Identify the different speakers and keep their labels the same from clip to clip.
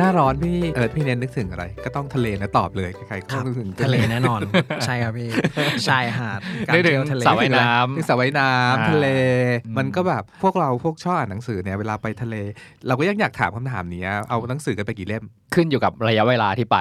Speaker 1: หน้าร้อนพี่เอิร์ธพี่เน้นนึกถึงอะไร ก็ต้องทะเลนะตอบเลยใครๆก็นึกถึง
Speaker 2: ทะเลแน่นอน ใช่ครับพี่ชายหาดการ
Speaker 3: นึกถึง
Speaker 2: เที่ยวทะเล
Speaker 3: สระว่ายน้ำ
Speaker 1: นึกสระว่ายน้ำ
Speaker 3: อ่า
Speaker 1: ทะเล
Speaker 3: อืม
Speaker 1: มันก็แบบพวกเราพวกชอบอ่านหนังสือเนี่ยเวลาไปทะเล เราก็ยังอยากถามคำถามนี้เอาหนังสือกันไปกี่เล่ม
Speaker 3: ขึ้นอยู่กับระยะเวลาที่ไป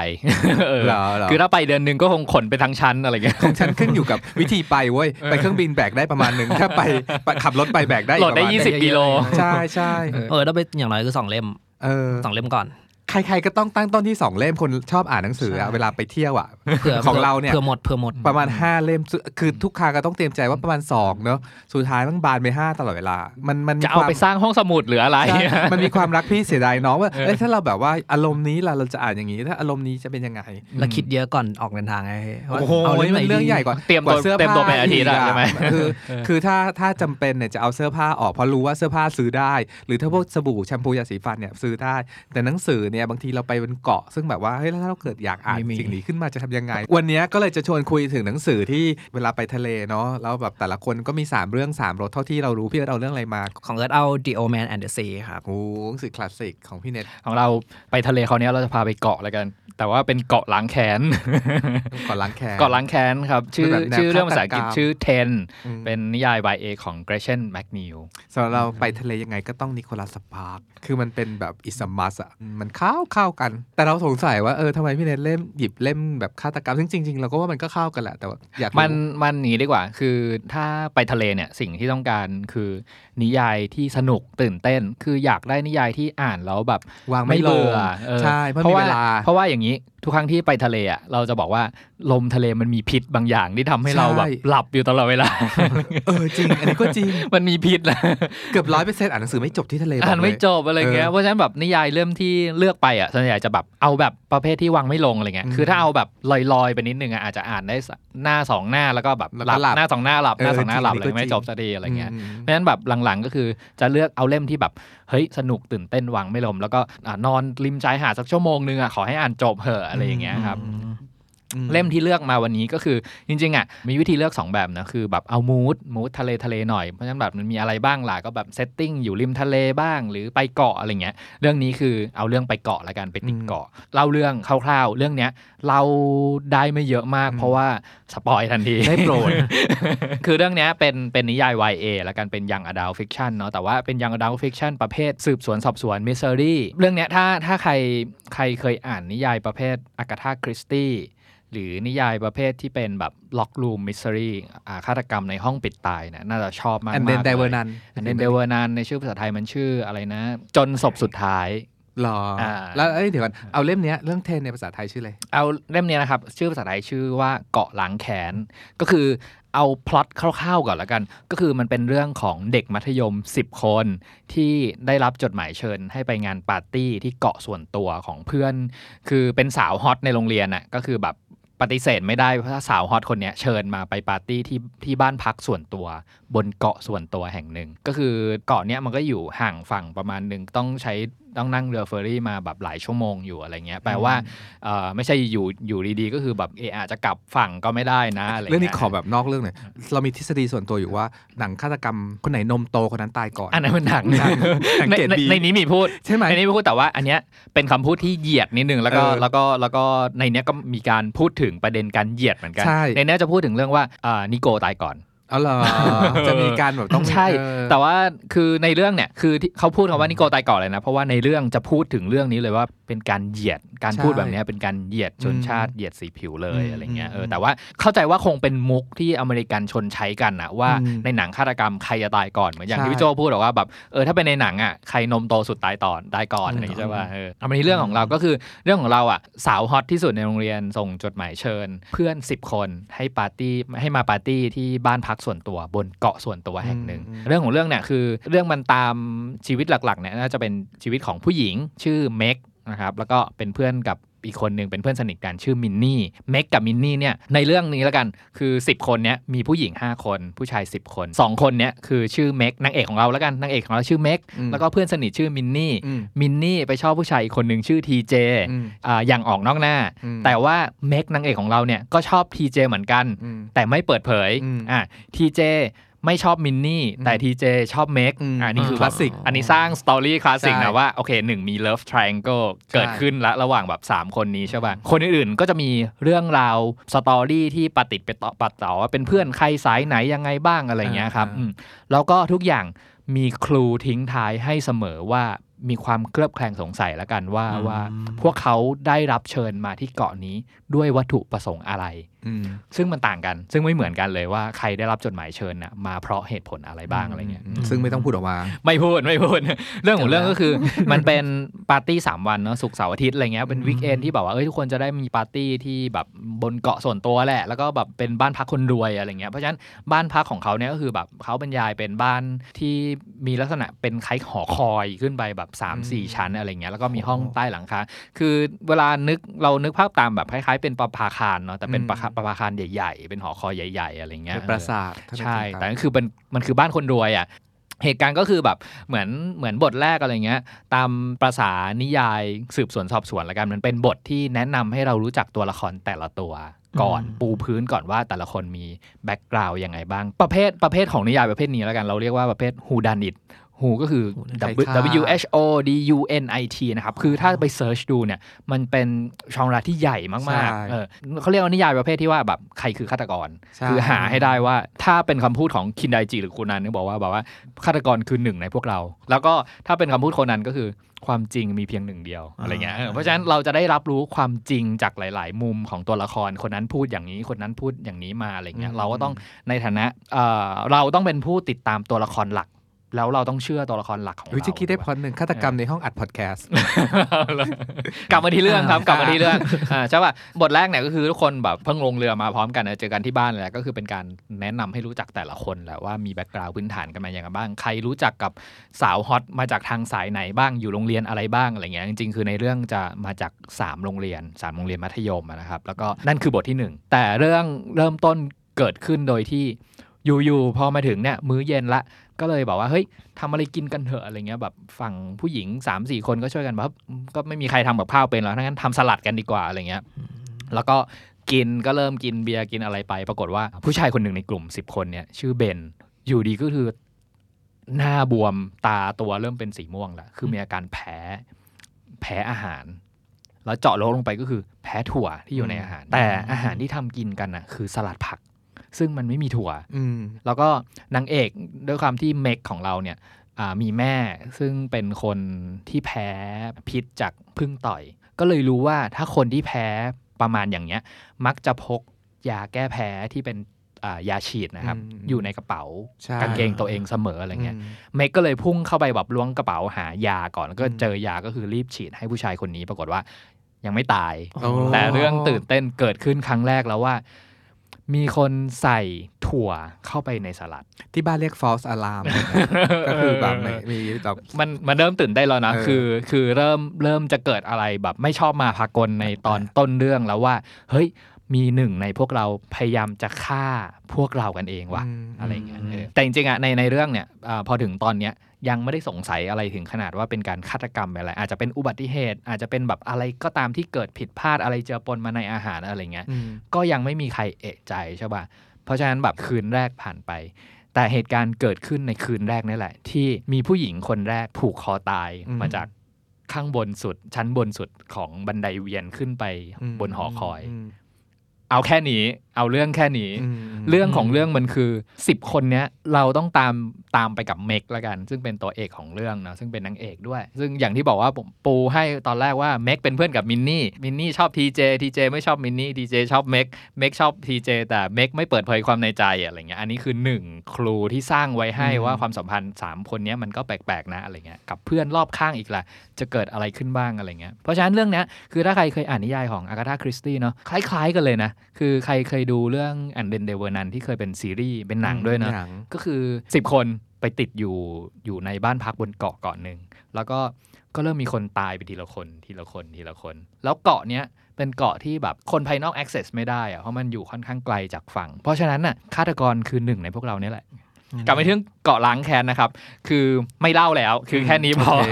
Speaker 3: เออ
Speaker 1: เหรอเหรอ
Speaker 3: คือถ้าไปเดือนหนึ่งก็คงขนไปทั้งชั้นอะไรเงี้ย
Speaker 1: ของฉันขึ้นอยู่กับวิธีไปเว้ยไปเครื่องบินแบกได้ประมาณหนึ่งถ้าไปไปขับรถไปแบกได้อี
Speaker 3: โหล
Speaker 1: ก
Speaker 3: ด
Speaker 1: ประ
Speaker 3: ได้
Speaker 1: มาณ
Speaker 3: ยี่สิบกิโล
Speaker 1: ใช่ใช่
Speaker 2: เออต้องเป็นอย่างน้อยคือสองเล่ม
Speaker 1: เออ
Speaker 2: สองเล่มก่อน
Speaker 1: ใครๆก็ต้องตั้งต้นที่สองเล่มคนชอบอ่านหนังสืออะ
Speaker 2: ใช่
Speaker 1: เวลาไปเที่ยวอะ
Speaker 2: เผื่อ
Speaker 1: ของเราเนี่ย
Speaker 2: เผื่อหมดเผื่อหมด
Speaker 1: ประมาณ 5 เล่มซึ่งคือทุกครั้งก็ต้องเตรียมใจว่าประมาณ 2 เนอะสุดท้ายมันบานไป 5 ตลอดเวลา มันมันมี
Speaker 3: จะเอา
Speaker 1: ควม
Speaker 3: ไปสร้างห้องสมุดหรืออะไร
Speaker 1: ใช่มันมีความรักพี่เสียดายน้องว่า
Speaker 3: เออ
Speaker 1: เอ้ยถ้าเราแบบว่าอารมณ์นี้เราเราจะอ่านอย่างนี้ ถ้าอารมณ์นี้จะเป็นยังไง
Speaker 2: แล้วคิดเยอะก่อนออกเดินทางไงว่า
Speaker 1: โอ้โห
Speaker 2: เอาเล่มไหน
Speaker 1: มันเรื่อง
Speaker 2: ดี
Speaker 1: ใหญ่กว่า
Speaker 3: เตรียม
Speaker 1: กว่า
Speaker 3: ตัว
Speaker 1: เสื้อ
Speaker 3: เตรียมตัวไปอาทิตย์อะ
Speaker 1: ก
Speaker 3: ใช่ไหม
Speaker 1: คือคือถ้าถ้าจำเป็นเนี่ยจะเอาเสื้อผ้าออกเพราะรู้ว่าเสื้อผ้าซื้อได้ หรือถ้าพวกสบู่แชมพูยาสีฟันเนี่ยซื้อได้ แต่หนังสือเนี่ยบางทีเราไปบนเกาะ ซึ่งแบบว่าเฮ้ยแล้วถ้าเราเกิดอยากอ่าน
Speaker 2: ไม่มี
Speaker 1: สิ่งนี้ขึ้นมาจะทำยังไง วันนี้ก็เลยจะชวนคุยถึงหนังสือที่เวลาไปทะเลเนาะแล้วแบบแต่ละคนก็มี 3 เรื่อง3รสเท่าที่เรารู้พี่เอิร์ธเอาเรื่องอะไรมา
Speaker 2: ของเอิร์ธเอา The Old Man and the Sea ครับ
Speaker 1: โอ้หนังสือคลาสสิกของพี่เน็ต
Speaker 3: ของเราไปทะเลคราวนี้เราจะพาไปเกาะแล้วกัน แต่ว่าเป็นเกาะล้างแค้น
Speaker 1: ก่อนล้างแค้น
Speaker 3: เกาะล้างแค้นครับชื่อ
Speaker 1: เป็นแบบแนว
Speaker 3: ชื่อเรื่องภาษาอังกฤษ
Speaker 1: ฆาตกรรม
Speaker 3: ชื่อ Ten
Speaker 1: อืม
Speaker 3: เป็นนิยาย YA ของ Gretchen McNeil
Speaker 1: สำหรับเราไปทะเลยังไงก็ต้อง Nicholas Sparks คือมันเป็นแบบ it's a must อะมันเข้าเข้ากัน แต่เราสงสัยว่าเออทำไมพี่เนทเล่มหยิบเล่มแบบฆาตกรรมซึ่งจริงๆเราก็ว่ามันก็เข้ากันแหละแต่ว่าอยากรู้
Speaker 3: มันมันหนีดีกว่า คือถ้าไปทะเลเนี่ยสิ่งที่ต้องการคือนิยายที่สนุกตื่นเต้น คืออยากได้นิยายที่อ่านแล้วแบบ
Speaker 1: วางไม่
Speaker 3: ไม่
Speaker 1: ล
Speaker 3: เบื่
Speaker 1: ง
Speaker 3: อออ
Speaker 1: ใช่เพราะมี
Speaker 3: ว่า
Speaker 1: เวลา
Speaker 3: เพราะว่าอย่างนี้ทุกครั้งที่ไปทะเลอะเราจะบอกว่าลมทะเลมันมีพิษบางอย่างที่ทำให้เราแบบ
Speaker 1: ใช่
Speaker 3: หลับอยู่ตลอดเวลา
Speaker 1: เออจริง อันนี้ก็จริง
Speaker 3: มันมีพิษนะ
Speaker 1: เกือบร้อยเปอร์เซ็นต์อ่านหนังสือไม่จบที่ทะเลบก
Speaker 3: อ่านไม่
Speaker 1: เลย
Speaker 3: จบอะไรเงี้ย
Speaker 1: เออ
Speaker 3: เพราะฉะนั้นแบบนิยายเล่มที่เลือกไปอะส่วนใหญ่จะแบบเอาแบบประเภทที่วางไม่ลงอะไรเงี้ย
Speaker 1: อืม
Speaker 3: คือถ้าเอาแบบลอยๆไปนิดนึงอะอาจจะอ่านได้สักหน้าสองหน้าแล้วก็แบบ
Speaker 1: แล้ว
Speaker 3: ห
Speaker 1: ก็
Speaker 3: ลับ
Speaker 1: หลับ
Speaker 3: หน้าสองหน้าหลับหน้า
Speaker 1: เออ
Speaker 3: สองหน้าหลับ
Speaker 1: จริ
Speaker 3: เล
Speaker 1: ง
Speaker 3: ยไม่
Speaker 1: จริง
Speaker 3: จบสักทีอะไรเงี้ย
Speaker 1: อืม
Speaker 3: เพราะฉะนั้นแบบหลังๆก็คือจะเลือกเอาเล่มที่แบบ เฮ้ยสนุกตื่นเต้นวางไม่ลง แล้วก็นอนริมชายหาดสักชั่วโมงนึงอะขอให้อ่านจบเหอะอะไรอย่างเงี้ยครับ เล่มที่เลือกมาวันนี้ก็คือจริงๆอะมีวิธีเลือก 2 แบบนะคือแบบเอา mood mood ทะเลทะเลหน่อยเพราะฉะนั้นแบบมันมีอะไรบ้างล่ะก็แบบ setting อยู่ริมทะเลบ้าง หรือไปเกาะอะไรเงี้ยเรื่องนี้คือเอาเรื่องไปเกาะละกันไปติด
Speaker 1: อืม
Speaker 3: เกาะเล่าเรื่องคร่าวๆ เรื่องเนี้ยเราได้ไม่เยอะมาก
Speaker 1: อืม
Speaker 3: เพราะว่าspoil ทันที
Speaker 1: ได้โปรด
Speaker 3: คือเรื่องเนี้ยเป็นเป็นนิยาย YA แล้วกันเป็น young adult fiction เนาะแต่ว่าเป็น young adult fiction ประเภทสืบสวนสอบสวน mystery เรื่องเนี้ยถ้าถ้าใครใครเคยอ่านนิยายประเภทอากาธาคริสตี้ หรือนิยายประเภทที่เป็นแบบ locked room mystery ฆาตกรรมในห้องปิดตายเนี่ยน่าจะชอบมากๆ
Speaker 1: and then
Speaker 3: ลย
Speaker 1: there were none
Speaker 3: อันเดนเดเวอร์นันในชื่อภาษาไทยมันชื่ออะไรนะ จนศพสุดท้าย
Speaker 1: หรออาแล้วเอ้ยเดี๋ยวก่อนเอาเล่มเนี้ยเรื่อง Ten ในภาษาไทยชื่ออะไร
Speaker 3: เอาเล่มเนี้ยนะครับชื่อภาษาไทยชื่อว่าเกาะล้างแค้น ก็คือเอาพล็อตคร่าวๆก่อนละกัน ก็คือมันเป็นเรื่องของเด็กมัธยม 10 คนที่ได้รับจดหมายเชิญ ให้ไปงานปาร์ตี้ที่เกาะส่วนตัวของเพื่อน คือเป็นสาวฮอตในโรงเรียนน่ะก็คือแบบ ปฏิเสธไม่ได้เพราะว่าสาวฮอตคนนี้เชิญมาไปปาร์ตี้ที่ที่บ้านพักส่วนตัว บนเกาะส่วนตัวแห่งหนึ่ง ก็คือเกาะเนี้ยมันก็อยู่ห่างฝั่งประมาณหนึ่งต้องใช้ ต้องนั่งเรือเฟอร์รี่มาแบบหลายชั่วโมงอยู่อะไรเงี้ยแปลว่าเอ่อไม่ใช่อยู่อยู่ดีๆ ก็คือแบบเอออาจจะกลับฝั่งก็ไม่ได้นะอะไรงี้ย
Speaker 1: เรื่องนี้ขอแบบนอกเรื่องหน่อยเรามีทฤษฎีส่วนตัวอยู่ว่าหนังฆาตกรรมคนไหนนมโตคนนั้นตายก่อน
Speaker 3: อันนั้นมันหนัง
Speaker 1: หนังหนัง
Speaker 3: ใน
Speaker 1: เกรด
Speaker 3: ใน
Speaker 1: B
Speaker 3: ในนี้มีพูด
Speaker 1: ใช่ไหม
Speaker 3: ในนี้มีพูดแต่ว่าอันเนี้ยเป็นคำพูดที่เหยียดนิดนึงแล้วก็
Speaker 1: เออ
Speaker 3: แล้วก็แล้วก็ในเนี้ยก็มีการพูดถึงประเด็นการเหยียดเหมือนกัน
Speaker 1: ใช่
Speaker 3: ในเนี้ยจะพูดถึงเรื่องว่าอ่านิโกตายก่อน
Speaker 1: อ๋อเหรอจะมีการแบบต้อง
Speaker 3: ใช่
Speaker 1: เออ
Speaker 3: แต่ว่าคือในเรื่องเนี่ยคือที่เขาพูดคำว่านิโกตายก่อนเลยนะ เพราะว่าในเรื่องจะพูดถึงเรื่องนี้เลยว่าเป็นการเหยียดการ
Speaker 1: ใช่
Speaker 3: พูดแบบเนี้ยเป็นการเหยียดชนชาติ
Speaker 1: อืม
Speaker 3: เหยียดสีผิวเลย
Speaker 1: อืม
Speaker 3: อะไรเงี้ยเออ
Speaker 1: อืม
Speaker 3: แต่ว่าเข้าใจว่าคงเป็นมุกที่อเมริกันชนใช้กันนะว่า
Speaker 1: อืม
Speaker 3: ในหนังฆาตกรรมใครจะตายก่อนเหมือนอย่าง
Speaker 1: ใช่
Speaker 3: ที่พี่โจพูดบอกว่าแบบเออถ้าเป็นในหนังอะใครนมโตสุดตายต่อนตายก่อนอะไรอย่างงี้ใช่ป่ะเออเอามาที่เรื่องของเราก็คือเรื่องของเราอะสาวฮอตที่สุดในโรงเรียนส่งจดหมายเชิญ เพื่อน 10 คนให้ปาร์ตี้ให้มาปาร์ตี้ที่บ้านพักส่วนตัวบนเกาะส่วนตัวแห่งหนึ่ง
Speaker 1: อืม
Speaker 3: เรื่องของเรื่องเนี่ยคือเรื่องมันตามชีวิตหลักๆเนี่ยน่าจะเป็นชีวิตของผู้หญิงชื่อเมกนะครับแล้วก็เป็นเพื่อนกับ อีกคนหนึ่งเป็นเพื่อนสนิทกันชื่อมินนี่เมกกับมินนี่เนี่ยในเรื่องนี้แล้วกันคือ 10 คนเนี้ยมีผู้หญิง 5 คน ผู้ชาย 10 คน 2 คนเนี้ยคือชื่อเมกนางเอกของเราแล้วกันนางเอกของเราชื่อเมก
Speaker 1: อืม
Speaker 3: แล้วก็เพื่อนสนิทชื่อมินนี่
Speaker 1: อืม
Speaker 3: มินนี่ไปชอบผู้ชายอีกคนหนึ่งชื่อทีเจ
Speaker 1: อืม
Speaker 3: อ่าอย่างออกนอกหน้า
Speaker 1: อืม
Speaker 3: แต่ว่าเมกนางเอกของเราเนี่ยก็ชอบทีเจเหมือนกัน
Speaker 1: อืม
Speaker 3: แต่ไม่เปิดเผย
Speaker 1: อืม
Speaker 3: อ่าทีเจ ไม่ชอบมินนี่แต่ทีเจชอบเมก
Speaker 1: อืม
Speaker 3: อ่านี่คือ
Speaker 1: คลาสสิก
Speaker 3: อันนี้สร้าง story คลาสสิก
Speaker 1: ใช่
Speaker 3: นะว่าโอเคหนึ่งมี love triangle เกิดขึ้นแล้วระหว่างแบบ 3 คนนี้ใช่ป่ะ คนอื่นๆก็จะมีเรื่องราว story ที่ปะติดไปต่อปะต่อว่าเป็นเพื่อนใครสายไหนยังไงบ้างอะไรเงี้ยครับ
Speaker 1: อ่า
Speaker 3: อืมแล้วก็ทุกอย่างมี clue ทิ้งท้ายให้เสมอว่ามีความเคลือบแคลงสงสัยแล้วกันว่าว่า พวกเขาได้รับเชิญมาที่เกาะนี้ด้วยวัตถุประสงค์อะไร
Speaker 1: อืม
Speaker 3: ซึ่งมันต่างกัน ซึ่งไม่เหมือนกันเลยว่าใครได้รับจดหมายเชิญน่ะมาเพราะเหตุผลอะไรบ้างอะไรเงี้ย
Speaker 1: ซึ่งไม่ต้องพูดออกมา
Speaker 3: ไม่พูดไม่พูด เรื่องของเรื่อง
Speaker 1: จบแล้ว
Speaker 3: ก็คือ มันเป็นปาร์ตี้สามวันเนาะศุกร์เสาร์อาทิตย์อะไรเงี้ยเป็นวีคเอนที่แบบว่าเอ้ยทุกคนจะได้มีปาร์ตี้ที่แบบบนเกาะส่วนตัวแหละ แล้วก็แบบเป็นบ้านพักคนรวยอะไรเงี้ยเพราะฉะนั้นบ้านพักของเขาเนี่ยก็คือแบบเขาบรรยายเป็นบ้านที่มีลักษณะเป็นคล้ายหอคอยขึ้นไปแบบ3ามสี่ชั้นอะไรเงี้ยแล้วก็มีห้องใต้หลังคาคือเวลานึกเรานึกภาพตามแบบคล้ายๆ เป็นประภาคารเนาะแต่เป็นประภาประภาคารใหญ่ ๆ เป็นหอคอยใหญ่ ๆ อะไรเงี้ย
Speaker 1: เป็นปราสาทถ้า
Speaker 3: ใช่
Speaker 1: เป็น
Speaker 3: แต่ก็คือเป็นมันคือบ้านคนรวยอะเหตุการณ์ก็คือแบบเหมือนเหมือนบทแรกอะไรเงี้ย ตามประษานิยายสืบสวนสอบสวนละกันมันเป็นบทที่แนะนำให้เรารู้จักตัวละครแต่ละตัวก่อน
Speaker 2: อืม
Speaker 3: ปูพื้นก่อนว่าแต่ละคนมีแบ็กกราวด์ยังไงบ้าง ประเภทประเภทของนิยายประเภทนี้แล้วกันเราเรียกว่าประเภท Who Done It Who ก็คือ
Speaker 1: ใครฆ่า
Speaker 3: W H O D U N I T นะครับ คือถ้าไปเซิร์ชดูเนี่ย มันเป็นช่องราที่ใหญ่มาก
Speaker 1: ใช่
Speaker 3: ๆเออเขาเรียกว่านิยายประเภทที่ว่าแบบใครคือฆาตกร
Speaker 1: ใช่
Speaker 3: คือหาให้ได้ว่าถ้าเป็นคำพูดของคินไดจิหรือโคนันก็บอกว่าแบบว่าฆาตกรคือหนึ่งในพวกเรา แล้วก็ถ้าเป็นคำพูดโคนันก็คือความจริงมีเพียงหนึ่งเดียวอะไรเงี้ยเออเพราะฉะนั้นเราจะได้รับรู้ความจริงจากหลาย ๆ มุมของตัวละคร คนนั้นพูดอย่างนี้ คนนั้นพูดอย่างนี้มาอะไรเงี้ย เราก็ต้องในฐานะเอ่อเราต้องเป็นผู้ติดตามตัวละครหลัก แล้วเราต้องเชื่อตัวละครหลักของ
Speaker 1: เฮ้ย
Speaker 3: เรา
Speaker 1: จะคิดได้พล็อตหนึ่งฆาตกรรมในห้องอัดพอดแคสต์
Speaker 3: กลับมาที่เรื่องครับ
Speaker 1: อ่าก
Speaker 3: ลับมาที่เรื่องอ่าใช่ป่ะบทแรกเนี่ยก็คือทุกคนแบบเพิ่งลงเรือมาพร้อมกันเจอกันที่บ้านเลยแหละก็คือเป็นการแนะนำให้รู้จักแต่ละคนแหละว่ามี background พื้นฐานกันมาอย่างไรบ้าง ใครรู้จักกับสาวฮอตมาจากทางสายไหนบ้างอยู่โรงเรียนอะไรบ้างอะไรเงี้ยจริงๆ คือในเรื่องจะมาจาก 3 โรงเรียน 3 โรงเรียนมัธยมอะนะครับแล้วก็นั่นคือบทที่ 1 แต่เรื่องเริ่มต้นเกิดขึ้นโดยที่ อยู่ๆพอมาถึงเนี่ยมื้อเย็นละ ก็เลยบอกว่าเฮ้ยทำอะไรกินกันเถอะอะไรเงี้ยแบบฝั่งผู้หญิง3ามสี่คนก็ช่วยกันแบบก็ไม่มีใครทำแบบข้าวเป็นแล้วทั้งนั้นทำสลัดกันดีกว่าอะไรเงี้ยแล้วก็กินก็เริ่มกินเบียร์กินอะไรไป ปรากฏว่าผู้ชายคนหนึ่งในกลุ่ม 10 คนเนี่ยชื่อเบนอยู่ดีก็คือหน้าบวมตาตัวเริ่มเป็นสีม่วงล้วคือมีอาการแพ้แพ้อาหาร แล้วเจาะลึกลงไปก็คือแพ้ถั่วที่อยู่ในอาหาร แต่อาหารที่ทำกินกันน่ะคือสลัดผัก ซึ่งมันไม่มีถั่ว
Speaker 1: อืม
Speaker 3: แล้วก็นางเอกด้วยความที่เมกของเราเนี่ยอ่ามีแม่ซึ่งเป็นคนที่แพ้พิษจากพึ่งต่อย ก็เลยรู้ว่าถ้าคนที่แพ้ประมาณอย่างเนี้ย มักจะพกยาแก้แพ้ที่เป็นอ่ายาฉีดนะครับ
Speaker 1: อืม
Speaker 3: อยู่ในกระเป๋า
Speaker 1: ใช่
Speaker 3: กางเกงตัวเองเสมออะไรเงี้ย
Speaker 1: ม
Speaker 3: เมกก็เลยพุ่งเข้าไปแบบล้วงกระเป๋าหายาก่อนแล้วก็เจอยาก็คือรีบฉีดให้ผู้ชายคนนี้ปรากฏว่ายังไม่ตาย
Speaker 1: โอ้
Speaker 3: แต่เรื่องตื่นเต้นเกิดขึ้นครั้งแรกแล้วว่า มีคนใส่ถั่วเข้าไปในสลัด
Speaker 1: ที่บ้านเรียก false alarm ก็คือแบบไม่มีแบบ
Speaker 3: มันมันเริ่มตื่นได้นแล้วนะ
Speaker 1: เออ
Speaker 3: คือคือเริ่มเริ่มจะเกิดอะไรแบบไม่ชอบมาพากลในตอนต้นเรื่องแล้วว่า เฮ้ย มีหนึ่งในพวกเราพยายามจะฆ่าพวกเรากันเองว่ะ
Speaker 1: ม
Speaker 3: อะไรเงี้ยเออแต่จริงๆอะในในเรื่องเนี่ยอาพอถึงตอนเนี้ยยังไม่ได้สงสัยอะไรถึงขนาดว่าเป็นการฆาตกรรมอะไร อาจจะเป็นอุบัติเหตุ อาจจะเป็นแบบอะไรก็ตามที่เกิดผิดพลาดอะไรเจือปนมาในอาหารอะไรเงี้ย
Speaker 1: อืม
Speaker 3: ก็ยังไม่มีใครเอะใจใช่ป่ะเพราะฉะนั้นแบบคืนแรกผ่านไป แต่เหตุการณ์เกิดขึ้นในคืนแรกนี่แหละ ที่มีผู้หญิงคนแรกผูกคอตาย
Speaker 1: อืม
Speaker 3: มาจากข้างบนสุดชั้นบนสุดของบันไดเวียนขึ้นไปบนหอคอย
Speaker 1: ม
Speaker 3: เอาแค่นี้ เอาเรื่องแค่นี้
Speaker 1: อืม
Speaker 3: เรื่องของเรื่องมันคือ 10 คนเนี้ยเราต้องตามตามไปกับเมกแล้วกัน ซึ่งเป็นตัวเอกของเรื่องนะซึ่งเป็นนางเอกด้วย ซึ่งอย่างที่บอกว่าผมปูให้ตอนแรกว่าเมกเป็นเพื่อนกับมินนี่มินนี่ชอบทีเจทีเจไม่ชอบมินนี่ทีเจชอบเมกเมกชอบทีเจแต่เมกไม่เปิดเผยความในใจอะไรเงี้ยอันนี้คือหนึ่ง clue ที่สร้างไว้ให้ว่าความสัมพันธ์ 3 คนเนี้ยมันก็แปลกๆนะอะไรเงี้ยกับเพื่อนรอบข้างอีกล่ะ จะเกิดอะไรขึ้นบ้างอะไรเงี้ย เพราะฉะนั้นเรื่องเนี้ยคือถ้าใครเคยอ่านนิยายของอากาธาคริสตี้เนาะคล้ายๆกันเลยนะ คือใครเคยดูเรื่อง And Then There Were None ที่เคยเป็นซีรีส์เป็นหนังด้วยเนาะ
Speaker 1: หนัง
Speaker 3: ก็คือ 10 คนไปติดอยู่อยู่ในบ้านพักบนเกาะเกาะหนึ่งแล้วก็ก็เริ่มมีคนตายไปทีละคนทีละคนทีละคน แล้วเกาะเนี้ยเป็นเกาะที่แบบคนภายนอก access ไม่ได้อะเพราะมันอยู่ค่อนข้างไกลจากฝั่ง เพราะฉะนั้นน่ะฆาตกรคือหนึ่งในพวกเราเนี่ยแหละ กลับไปที่เกาะล้างแค้นนะครับ คือไม่เล่าแล้ว คือแค่นี้พอ
Speaker 1: โอเค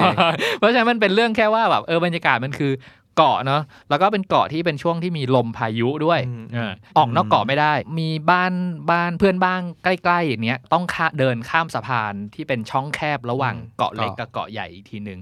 Speaker 3: เพราะฉะนั้นมันเป็นเรื่องแค่ว่าแบบเออบรรยากาศมันคือเกาะเนาะแล้วก็เป็นเกาะที่เป็นช่วงที่มีลมพายุด้วย
Speaker 1: อืม
Speaker 3: เออออกนอกเกาะไม่ได้ มีบ้านบ้านเพื่อนบ้านใกล้ๆอย่างเนี้ยต้องข้าเดินข้ามสะพานที่เป็นช่องแคบระหว่างเกาะเล็กกับเกาะใหญ่อีกทีหนึ่ง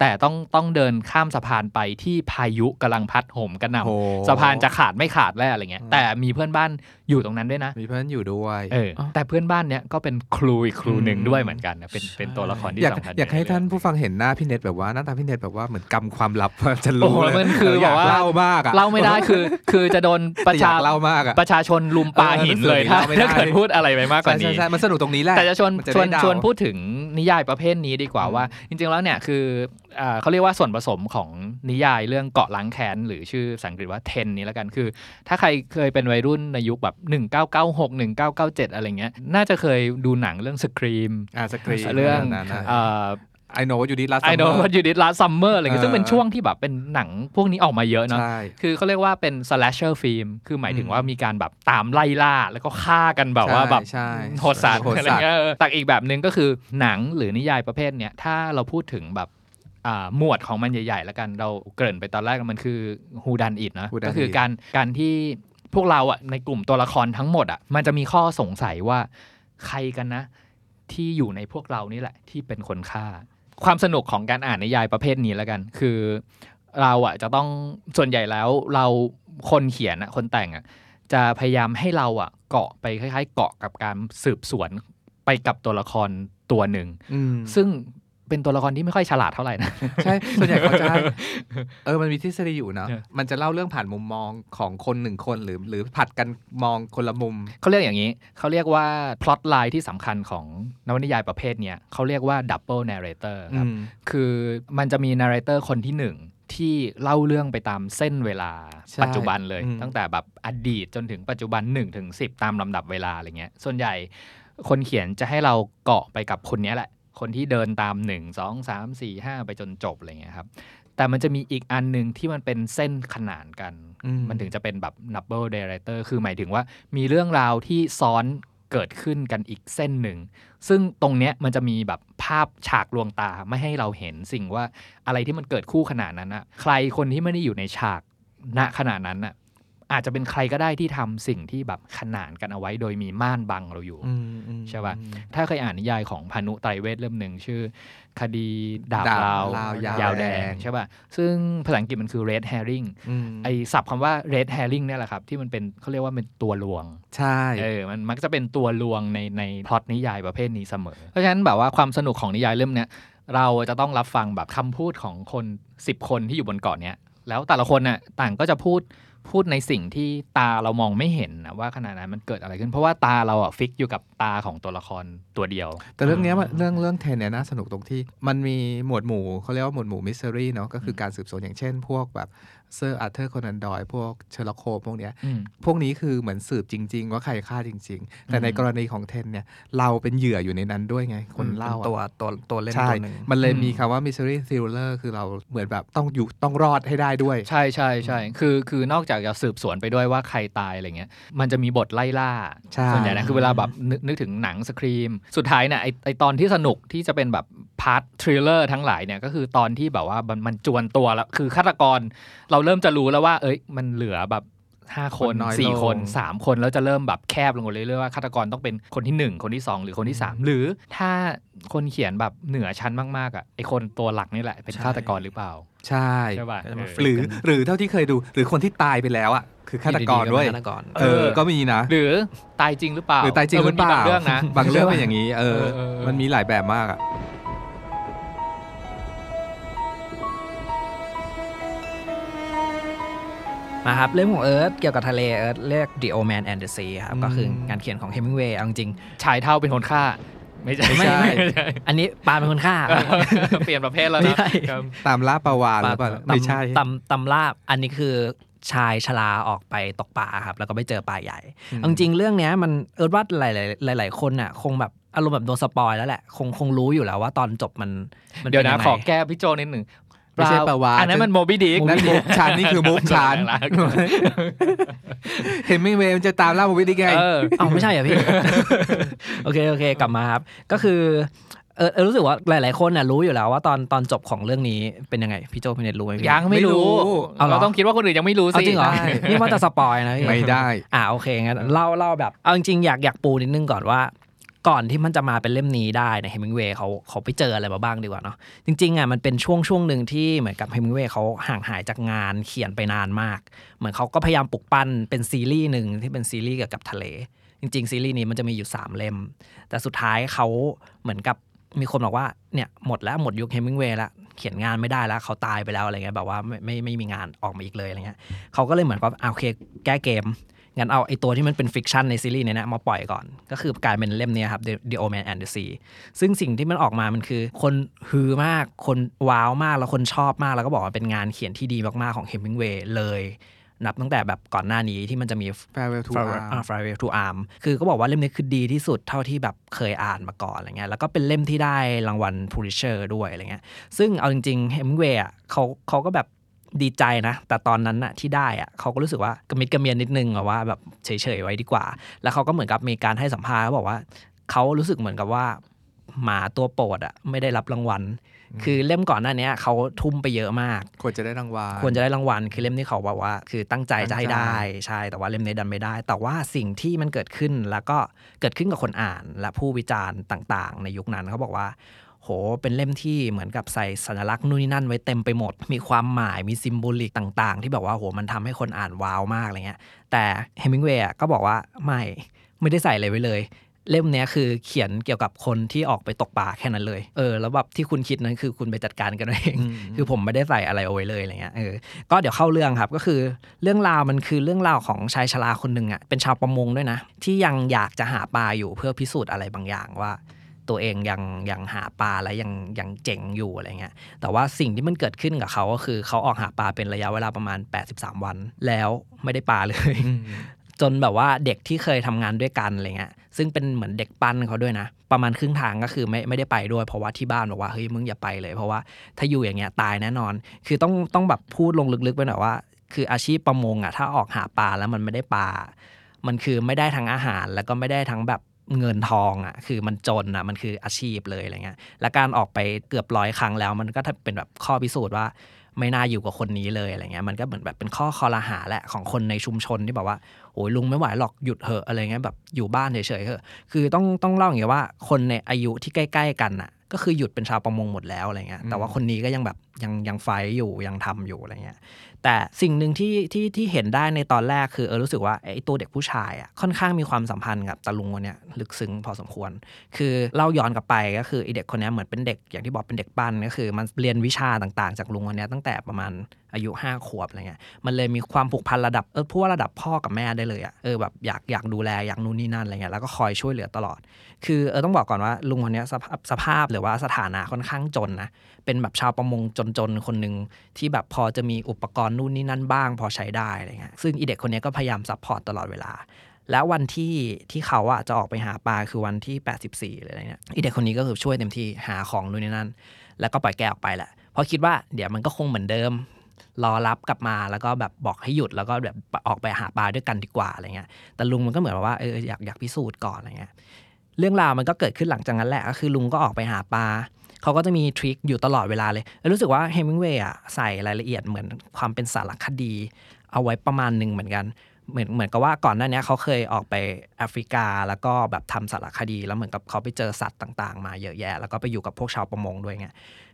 Speaker 3: แต่ต้องต้องเดินข้ามสะพานไปที่พายุกำลังพัดโหมกระหน่
Speaker 1: โอ้ำ
Speaker 3: สะพานจะขาดไม่ขาดแล้วอะไรเงี้ย
Speaker 1: อืม
Speaker 3: แต่มีเพื่อนบ้านอยู่ตรงนั้นด้วยนะ
Speaker 1: มีเพื่อนอยู่ด้วย
Speaker 3: เออแต่เพื่อนบ้านเนี้ยก็เป็นครูอีกครูหนึ่งด้วยเหมือนกันนะเป็นเป็นตัวละครที่
Speaker 1: อยาก
Speaker 3: สำคัญ
Speaker 1: อยากให้
Speaker 3: ในเรื่อง
Speaker 1: ท่านผู้ฟังเห็นหน้าพี่เน็ตแบบว่าหน้าตาพี่เน็ตแบบว่าเหมือนกำความลับจะ
Speaker 3: โอ้
Speaker 1: รู้
Speaker 3: โห
Speaker 1: เลย
Speaker 3: มันคือ
Speaker 1: อยาก
Speaker 3: แบบว่า
Speaker 1: เล่ามากอะ
Speaker 3: เล่าไม่ได้คือ คือจะโดนประ
Speaker 1: แต่อยา
Speaker 3: ชาก
Speaker 1: เล่ามากอะ
Speaker 3: ประชาชนลุมปาหินเลยถ้า
Speaker 1: เล่าไม่ได้
Speaker 3: ถ้าเกิดพูดอะไรไปมากก
Speaker 1: ใช่
Speaker 3: ว่า
Speaker 1: ใช่
Speaker 3: นี้
Speaker 1: ใช่มันสนุกตรงนี้แหละ
Speaker 3: แต่จะชวน
Speaker 1: มัจะ
Speaker 3: ชวน
Speaker 1: ได้เดา
Speaker 3: ชวนพูดถึงนิยายประเภทนี้ดีกว่าว่า จริงๆแล้วเนี่ยคืออ่าเขาเรียกว่าส่วนผสมของนิยายเรื่องเกาะล้างแค้นหรือชื่อภาษาอังกฤษว่าเทนนี้แล้วกันคือ ถ้าใครเคยเป็นวัยรุ่นในยุคแบบ1996 1997 อะไรเงี้ย น่าจะเคยดูหนังเรื่องสครีม
Speaker 1: อ่าสกรีน
Speaker 3: เรื่อง
Speaker 1: นั้นนะ
Speaker 3: เอ่อ
Speaker 1: ไอโนอยู่ดีลัส
Speaker 3: ไอโนวั you did last summer อะไรเงี้ยซึ่งเป็น
Speaker 1: เออ
Speaker 3: ช่วงที่แบบเป็นหนังพวกนี้ออกมาเยอะเนาะ
Speaker 1: ใช่
Speaker 3: คือเขาเรียกว่าเป็น slasher film คือหมายถึง
Speaker 1: อืม
Speaker 3: ว่ามีการแบบตามไล่ล่า แล้วก็ฆ่ากันแบบว่าแบบ
Speaker 1: ใช่
Speaker 3: โหดสัตว์
Speaker 1: โหด
Speaker 3: อะไร
Speaker 1: สัตว์
Speaker 3: เงี้ยเออแต่อีกแบบหนึ่งก็คือหนังหรือนิยายประเภทเนี้ยถ้าเราพูดถึงแบบอ่าหมวดของมันใหญ่ๆ แล้วกันเราเกริ่นไปตอนแรกมันคือ who done it นะ
Speaker 1: Who done
Speaker 3: ก็คือ
Speaker 1: it
Speaker 3: การการที่ พวกเราอะในกลุ่มตัวละครทั้งหมดอะมันจะมีข้อสงสัยว่าใครกันนะ ที่อยู่ในพวกเรานี่แหละ ที่เป็นคนฆ่า ความสนุกของการอ่านนิยายประเภทนี้แล้วกัน คือเราอะจะต้องส่วนใหญ่แล้วเราคนเขียนอะคนแต่งอะจะพยายามให้เราอะเกาะไปคล้ายๆ เกาะกับการสืบสวนไปกับตัวละครตัวหนึ่ง
Speaker 1: อืม
Speaker 3: ซึ่ง เป็นตัวละครที่ไม่ค่อยฉลาดเท่าไหร่นะ
Speaker 1: ใช่ ส่วนใหญ่เขาจะให้เออมันมีทฤษฎีอยู่นะ
Speaker 3: เออ
Speaker 1: มันจะเล่าเรื่องผ่านมุมมองของคนหนึ่งคนหรือ หรือผัดกันมองคนละมุม
Speaker 3: เขาเรียกอย่างนี้ เขาเรียกว่าพล็อตไลน์ที่สำคัญของนวนิยายประเภทเนี้ยเขาเรียกว่า double narrator ครับ
Speaker 1: อืม
Speaker 3: คือมันจะมีนาร์เรเตอร์คนที่หนึ่งที่เล่าเรื่องไปตามเส้นเวลา
Speaker 1: ใช่
Speaker 3: ปัจจุบันเลย
Speaker 1: อืม
Speaker 3: ตั้งแต่แบบอดีตจนถึงปัจจุบัน1ถึง10ตามลำดับเวลาอะไรเงี้ย ส่วนใหญ่คนเขียนจะให้เราเกาะไปกับคนเนี้ยแหละ คนที่เดินตาม1 2 3 4 5ไปจนจบอะไรเงี้ยครับ แต่มันจะมีอีกอันหนึ่งที่มันเป็นเส้นขนานกัน
Speaker 1: อืม
Speaker 3: มันถึงจะเป็นแบบ double narrator คือหมายถึงว่ามีเรื่องราวที่ซ้อนเกิดขึ้นกันอีกเส้นหนึ่ง ซึ่งตรงเนี้ยมันจะมีแบบภาพฉากลวงตาไม่ให้เราเห็นสิ่งว่าอะไรที่มันเกิดคู่ขนาดนั้นอะใครคนที่ไม่ได้อยู่ในฉากณขนาดนั้นอะ อาจจะเป็นใครก็ได้ที่ทำสิ่งที่แบบขนานกันเอาไว้ โดยมีม่านบังเราอยู่
Speaker 1: อืมอืม
Speaker 3: ใช่ปะถ้าเคยอ่านนิยายของพานุไตรเวทเล่มหนึ่งชื่อ คดีดาบ
Speaker 1: ดาบ
Speaker 3: ลาว
Speaker 1: ลาวยาว
Speaker 3: แด
Speaker 1: แด
Speaker 3: ง
Speaker 1: ง
Speaker 3: ใช่ป่ะซึ่งภาษาอังกฤษมันคือ red herring
Speaker 1: อืม
Speaker 3: ไอศัพท์คำว่า red herring เนี่ยแหละครับ ที่มันเป็นเขาเรียกว่าเป็นตัวลวง
Speaker 1: ใช่
Speaker 3: เออมันมักจะเป็นตัวลวงในในพล็อตนิยายประเภทนี้เสมอ เพราะฉะนั้นแบบว่าความสนุกของนิยายเล่มเนี้ยเราจะต้องรับฟังแบบคำพูดของคน 10 คนที่อยู่บนเกาะเนี้ยแล้วแต่ละคนน่ะต่างก็จะพูด พูดในสิ่งที่ตาเรามองไม่เห็นนะว่าขณะนั้นมันเกิดอะไรขึ้น เพราะว่าตาเราอะ fix อยู่กับตาของตัวละครตัวเดียว
Speaker 1: แต่เรื่องเนี้ยมันเรื่องเรื่อง Ten เนี่ยน่าสนุกตรงที่ มันมีหมวดหมู่เขาเรียกว่าหมวดหมู่มิส t ต r y เนาะก็คือการสืบสวนอย่างเช่น พวกแบบเซอร์อาร์เธอร์โคนันดอยล์พวกเชอร์ล็อกโฮล์มส์พวกเนี้ย
Speaker 3: อืม
Speaker 1: พวกนี้คือเหมือนสืบจริง ๆ ว่าใครฆ่าจริง ๆ แต่ใน
Speaker 3: อืม
Speaker 1: กรณีของ Ten เนี่ยเราเป็นเหยื่ออยู่ในนั้นด้วยไง คนเล่า
Speaker 2: ป็
Speaker 1: อะ
Speaker 2: ตัวตัวตัวเล่น
Speaker 1: ใช่
Speaker 2: ตัวหนึ่ง
Speaker 1: มันเลย
Speaker 3: อืม
Speaker 1: มีคำว่า mystery thriller คือเราเหมือนแบบต้องอยู่ต้องรอดให้ได้ด้วย
Speaker 3: ใช่ใช่ใช่คือคือนอกจากจะสืบสวนไปด้วยว่าใครตายอะไรเงี้ย มันจะมีบทไล่ล่า
Speaker 1: ใช่
Speaker 3: ส่วนใหญ่นะคือเวลาแบบนึกนึกถึงหนัง Scream สุดท้ายเนี่ยไอไอตอนที่สนุกที่จะเป็นแบบpart thriller ทั้งหลายเนี่ยก็คือตอนที่แบบว่ามันมันจวนตัวแล้วคือฆาตกรเราเริ่มจะรู้แล้วว่า เอ้ยมันเหลือแบบ ห้าคน
Speaker 1: คนน้อย
Speaker 3: สี่
Speaker 1: ลง
Speaker 3: คนสามคนแล้วจะเริ่มแบบแคบลงเรื่อยๆว่าฆาตกรต้องเป็นคนที่หนึ่งคนที่สองหรือคนที่สามหรือ ถ้าคนเขียนแบบเหนือชั้นมากๆอะไอคนตัวหลักนี่แหละเป็นฆาตกรหรือเปล่า
Speaker 1: ใช่
Speaker 3: ใช่ป่ะ
Speaker 2: ก็จะมา
Speaker 3: เออ
Speaker 2: พลิก
Speaker 1: ห
Speaker 2: ก
Speaker 1: รือ
Speaker 2: กัน
Speaker 1: หรือเท่าที่เคยดูหรือคนที่ตายไปแล้วอะคือฆาตกร
Speaker 2: อ
Speaker 1: ด้วย
Speaker 2: เป็นฆาตกร
Speaker 1: เออก็มีนะ
Speaker 3: หรือตายจริงหรือเปล่า
Speaker 1: หรือตายจริงหรือเปล่า
Speaker 3: มันมีบางเรื่องนะ
Speaker 1: บางเรื่องเป็นอย่างนี้เออ
Speaker 3: เออเออเออ
Speaker 1: มันมีหลายแบบมากอะ
Speaker 2: มาครับเรื่องของเอิร์ธเกี่ยวกับทะเลเอิร์ธเรียก The Old Man and the Sea ครับ
Speaker 1: อืม
Speaker 2: ก็คืองานเขียนของเฮมิงเวย์เอาจริง
Speaker 3: ชายเท่าเป็นคนฆ่าไม่ใช่
Speaker 1: ไม่ใช่
Speaker 3: ไม่ใช่
Speaker 2: ๆอันนี้ปาเป็นคนฆ่า
Speaker 3: เปลี่ยนประเภทแล้ว
Speaker 2: ไม่
Speaker 3: นะ
Speaker 2: ใช่
Speaker 3: ครับ
Speaker 1: ตามล่าปลาวานหรือเปล่าไม่ใช่
Speaker 2: ตำตำลาบอันนี้คือชายชราออกไปตกปลาครับ แล้วก็ไปเจอปลาใหญ่
Speaker 1: อืม
Speaker 2: เอาจริงๆเรื่องเนี้ยมันเอิร์ธว่าหลาย ๆ หลาย ๆ คนอะ คงแบบอารมณ์แบบโดนสปอยแล้วแหละ คงคงรู้อยู่แล้วว่าตอนจบมันมัน
Speaker 3: เดี๋ยวนะ
Speaker 2: ป็งไง
Speaker 3: ขอแก้พี่โจนิดหนึ่ง
Speaker 1: ไม่ใช่ปะวะ
Speaker 3: อันนั้นมันโมบิดิก
Speaker 1: นั่นมุกฉันนี่คือมุกฉันเห็นไม่เวมันจะตามล่ามุกวิธีไง
Speaker 3: เออ
Speaker 2: เอาไม่ใช่เหรอพี่ โอเคโอเคกลับมาครับ ก็คือเออเออรู้สึกว่าหลาย ๆ คนน่ะรู้อยู่แล้วว่าตอนตอนจบของเรื่องนี้เป็นยังไง พี่โจพี่เน็ตรู้ไหมพี่
Speaker 3: ยังไม่รู้
Speaker 1: ไม่รู้
Speaker 2: เอาเหรอ
Speaker 3: เราต้องคิดว่าคนอื่นยังไม่รู้
Speaker 2: เอา
Speaker 3: สิ
Speaker 2: จริงเหรอ
Speaker 1: ใช่
Speaker 2: นี่ว่าจะสปอยนะพี่
Speaker 1: ไม่ได้
Speaker 2: อ่าโอเคงั้นเล่าเล่าแบบเอาจริงๆอยากอยากปูนิดนึงก่อนว่า ก่อนที่มันจะมาเป็นเล่มนี้ได้เนี่ยเฮมิงเวย์เขาเขาไปเจออะไรมาบ้างดีกว่าเนาะจริงๆอะมันเป็นช่วงช่วงหนึ่งที่เหมือนกับเฮมิงเวย์เขาห่างหายจากงานเขียนไปนานมาก เหมือนเขาก็พยายามปลุกปั้นเป็นซีรีส์หนึ่งที่เป็นซีรีส์เกี่ยวกับทะเล จริง ๆ ซีรีส์นี้มันจะมีอยู่ 3 เล่ม แต่สุดท้ายเขาเหมือนกับมีคนบอกว่าเนี่ยหมดแล้วหมดยุคเฮมิงเวย์แล้วเขียนงานไม่ได้แล้วเขาตายไปแล้วอะไรเงี้ยแบบว่าไม่ไม่ไม่มีงานออกมาอีกเลยอะไรเงี้ยเขาก็เลยเหมือนกับอะโอเคแก้เกม งั้นเอาไอตัวที่มันเป็นฟิกชันในซีรีส์เนี่ยนะมาปล่อยก่อน ก็คือกลายเป็นเล่มเนี้ยครับ The, The Old Man and the Sea ซึ่งสิ่งที่มันออกมามันคือ คนฮือมากคนว้าวมากแล้วคนชอบมาก แล้วก็บอกว่าเป็นงานเขียนที่ดีมากๆของ Hemingway เลยนับตั้งแต่แบบก่อนหน้านี้ที่มันจะมี
Speaker 1: Farewell to
Speaker 2: Farewell
Speaker 1: Arm
Speaker 2: อ่า Farewell to Arm คือก็บอกว่าเล่มนี้คือดีที่สุดเท่าที่แบบเคยอ่านมาก่อนอะไรเงี้ยแล้วก็เป็นเล่มที่ได้รางวัล Pulitzer ด้วยอะไรเงี้ยซึ่งเอาจริงๆ Hemingway อะเขาเขาก็แบบ ดีใจนะ แต่ตอนนั้นน่ะที่ได้อะเขาก็รู้สึกว่ากระมิดกระเมียนนิดนึงอะว่าแบบเฉยๆไว้ดีกว่า แล้วเขาก็เหมือนกับมีการให้สัมภาษณ์เขาบอกว่าเขารู้สึกเหมือนกับว่าหมาตัวโปรดอะไม่ได้รับรางวัล คือเล่มก่อนหน้าเนี้ยเขาทุ่มไปเยอะมาก
Speaker 1: ควรจะได้รางวัล
Speaker 2: ควรจะได้รางวัล คือเล่มที่เขาบอกว่า คือตั้งใจจะให้ได้
Speaker 1: ตั้งใจ
Speaker 2: ใช่แต่ว่าเล่มนี้ดันไม่ได้ แต่ว่าสิ่งที่มันเกิดขึ้นแล้วก็เกิดขึ้นกับคนอ่านและผู้วิจารณ์ต่าง ๆ ในยุคนั้นเขาบอกว่า โห เป็นเล่มที่เหมือนกับใส่สัญลักษณ์นู่นนี่นั่นไว้เต็มไปหมด มีความหมาย มีซิมโบลิกต่างๆ ที่แบบว่าโห มันทำให้คนอ่านว้าวมากอะไรเงี้ย แต่เฮมิงเวย์ก็บอกว่าไม่ ไม่ได้ใส่อะไรไว้เลย เล่มเนี้ยคือเขียนเกี่ยวกับคนที่ออกไปตกปลาแค่นั้นเลย เออ แล้วแบบที่คุณคิดนั้นคือคุณไปจัดการกันเอง คือผมไม่ได้ใส่อะไรเอาไว้เลยอะไรเงี้ย เออ ก็เดี๋ยวเข้าเรื่องครับ ก็คือเรื่องราวมันคือเรื่องราวของชายชราคนหนึ่งอะ เป็นชาวประมงด้วยนะ ที่ยังอยากจะหาปลาอยู่เพื่อพิสูจน์อะไรบางอย่างว่า ตัวเองยังยังหาปลาและยังยังเจ๋งอยู่อะไรเงี้ยแต่ว่าสิ่งที่มันเกิดขึ้นกับเขาก็คือเขาออกหาปลาเป็นระยะเวลาประมาณ 83 วัน แล้วไม่ได้ปลาเลย จนแบบว่าเด็กที่เคยทำงานด้วยกันอะไรเงี้ยซึ่งเป็นเหมือนเด็กปั้นเขาด้วยนะ ประมาณครึ่งทางก็คือไม่ไม่ได้ไปด้วยเพราะว่าที่บ้านบอกว่าเฮ้ยมึงอย่าไปเลย เพราะว่าถ้าอยู่อย่างเงี้ยตายแน่นอน คือต้องต้องแบบพูดลงลึกๆไปหน่อยว่า คืออาชีพประมงอะถ้าออกหาปลาแล้วมันไม่ได้ปลามันคือไม่ได้ทั้งอาหารแล้วก็ไม่ได้ทั้งแบบ เงินทองอะคือมันจนอะมันคืออาชีพเลยอะไรเงี้ยและการออกไปเกือบร้อยครั้งแล้ว มันก็เป็นแบบข้อพิสูจน์ว่าไม่น่าอยู่กับคนนี้เลยอะไรเงี้ยมันก็เหมือนแบบเป็นข้อคอรหาแหละของคนในชุมชนที่บอกว่าโอ้ยลุงไม่ไหวหรอกหยุดเหอะอะไรเงี้ยแบบอยู่บ้านเฉยๆเหอะคือต้องต้องเล่าอย่างเงี้ยว่าคนในอายุที่ใกล้ ๆ กันอะ ก็คือหยุดเป็นชาวประมงหมดแล้วอะไรเงี้ยแต่ว่าคนนี้ก็ยังแบบยังยังไฟอยู่ยังทำอยู่อะไรเงี้ย แต่สิ่งหนึ่งที่ที่ที่เห็นได้ในตอนแรกคือเออรู้สึกว่าไอ้ตัวเด็กผู้ชายอะค่อนข้างมีความสัมพันธ์กับตาลุงคนเนี้ยลึกซึ้งพอสมควร คือเล่าย้อนกลับไปก็คือไอเด็กคนนี้เหมือนเป็นเด็กอย่างที่บอกเป็นเด็กปั้นก็คือ มันเรียนวิชาต่างๆ จากลุงคนนี้ตั้งแต่ประมาณอายุห้าขวบอะไรเงี้ยมันเลยมีความผูกพันระดับเออพูดว่าระดับพ่อกับแม่ได้เลยอะเออแบบอยากอยากดูแลอยากนู่นนี่นั่นอะไรเงี้ยแล้วก็คอยช่วยเหลือตลอด คือเออต้องบอกก่อนว่าลุงคนเนี้ยสภาพสภาพหรือว่าสถานะค่อนข้างจนนะ เป็นแบบชาวประมงจนๆ คนหนึ่งที่แบบพอจะมีอุปกรณ์นู่นนี่นั่นบ้าง พอใช้ได้อะไรเงี้ยซึ่งอีเด็กคนนี้ก็พยายาม support ตลอดเวลา แล้ววันที่ที่เขาอะจะออกไปหาปลาคือวันที่ 84อะไรเงี้ยอีเด็กคนนี้ก็คือช่วยเต็มที่หาของนู่นนี่นั่น แล้วก็ปล่อยแกออกไปแหละเพราะคิดว่าเดี๋ยวมันก็คงเหมือนเดิมรอรับกลับมาแล้วก็แบบบอกให้หยุดแล้วก็แบบออกไปหาปลาด้วยกันดีกว่าอะไรเงี้ย แต่ลุงมันก็เหมือนว่าเอออยากอยากพิสูจน์ก่อนอะไรเงี้ย เรื่องราวมันก็เกิดขึ้นหลังจากนั้นแหละก็คือลุงก็ออกไปหาปลา เขาก็จะมีทริคอยู่ตลอดเวลาเลย รู้สึกว่าเฮมิงเวย์อะใส่รายละเอียดเหมือนความเป็นสารคดี เอาไว้ประมาณหนึ่งเหมือนกันเหมือนเหมือนกับว่าก่อนหน้านี้เขาเคยออกไปแอฟริกา แล้วก็แบบทำสารคดี แล้วเหมือนกับเขาไปเจอสัตว์ต่างๆ มาเยอะแยะ แล้วก็ไปอยู่กับพวกชาวประมงด้วยไง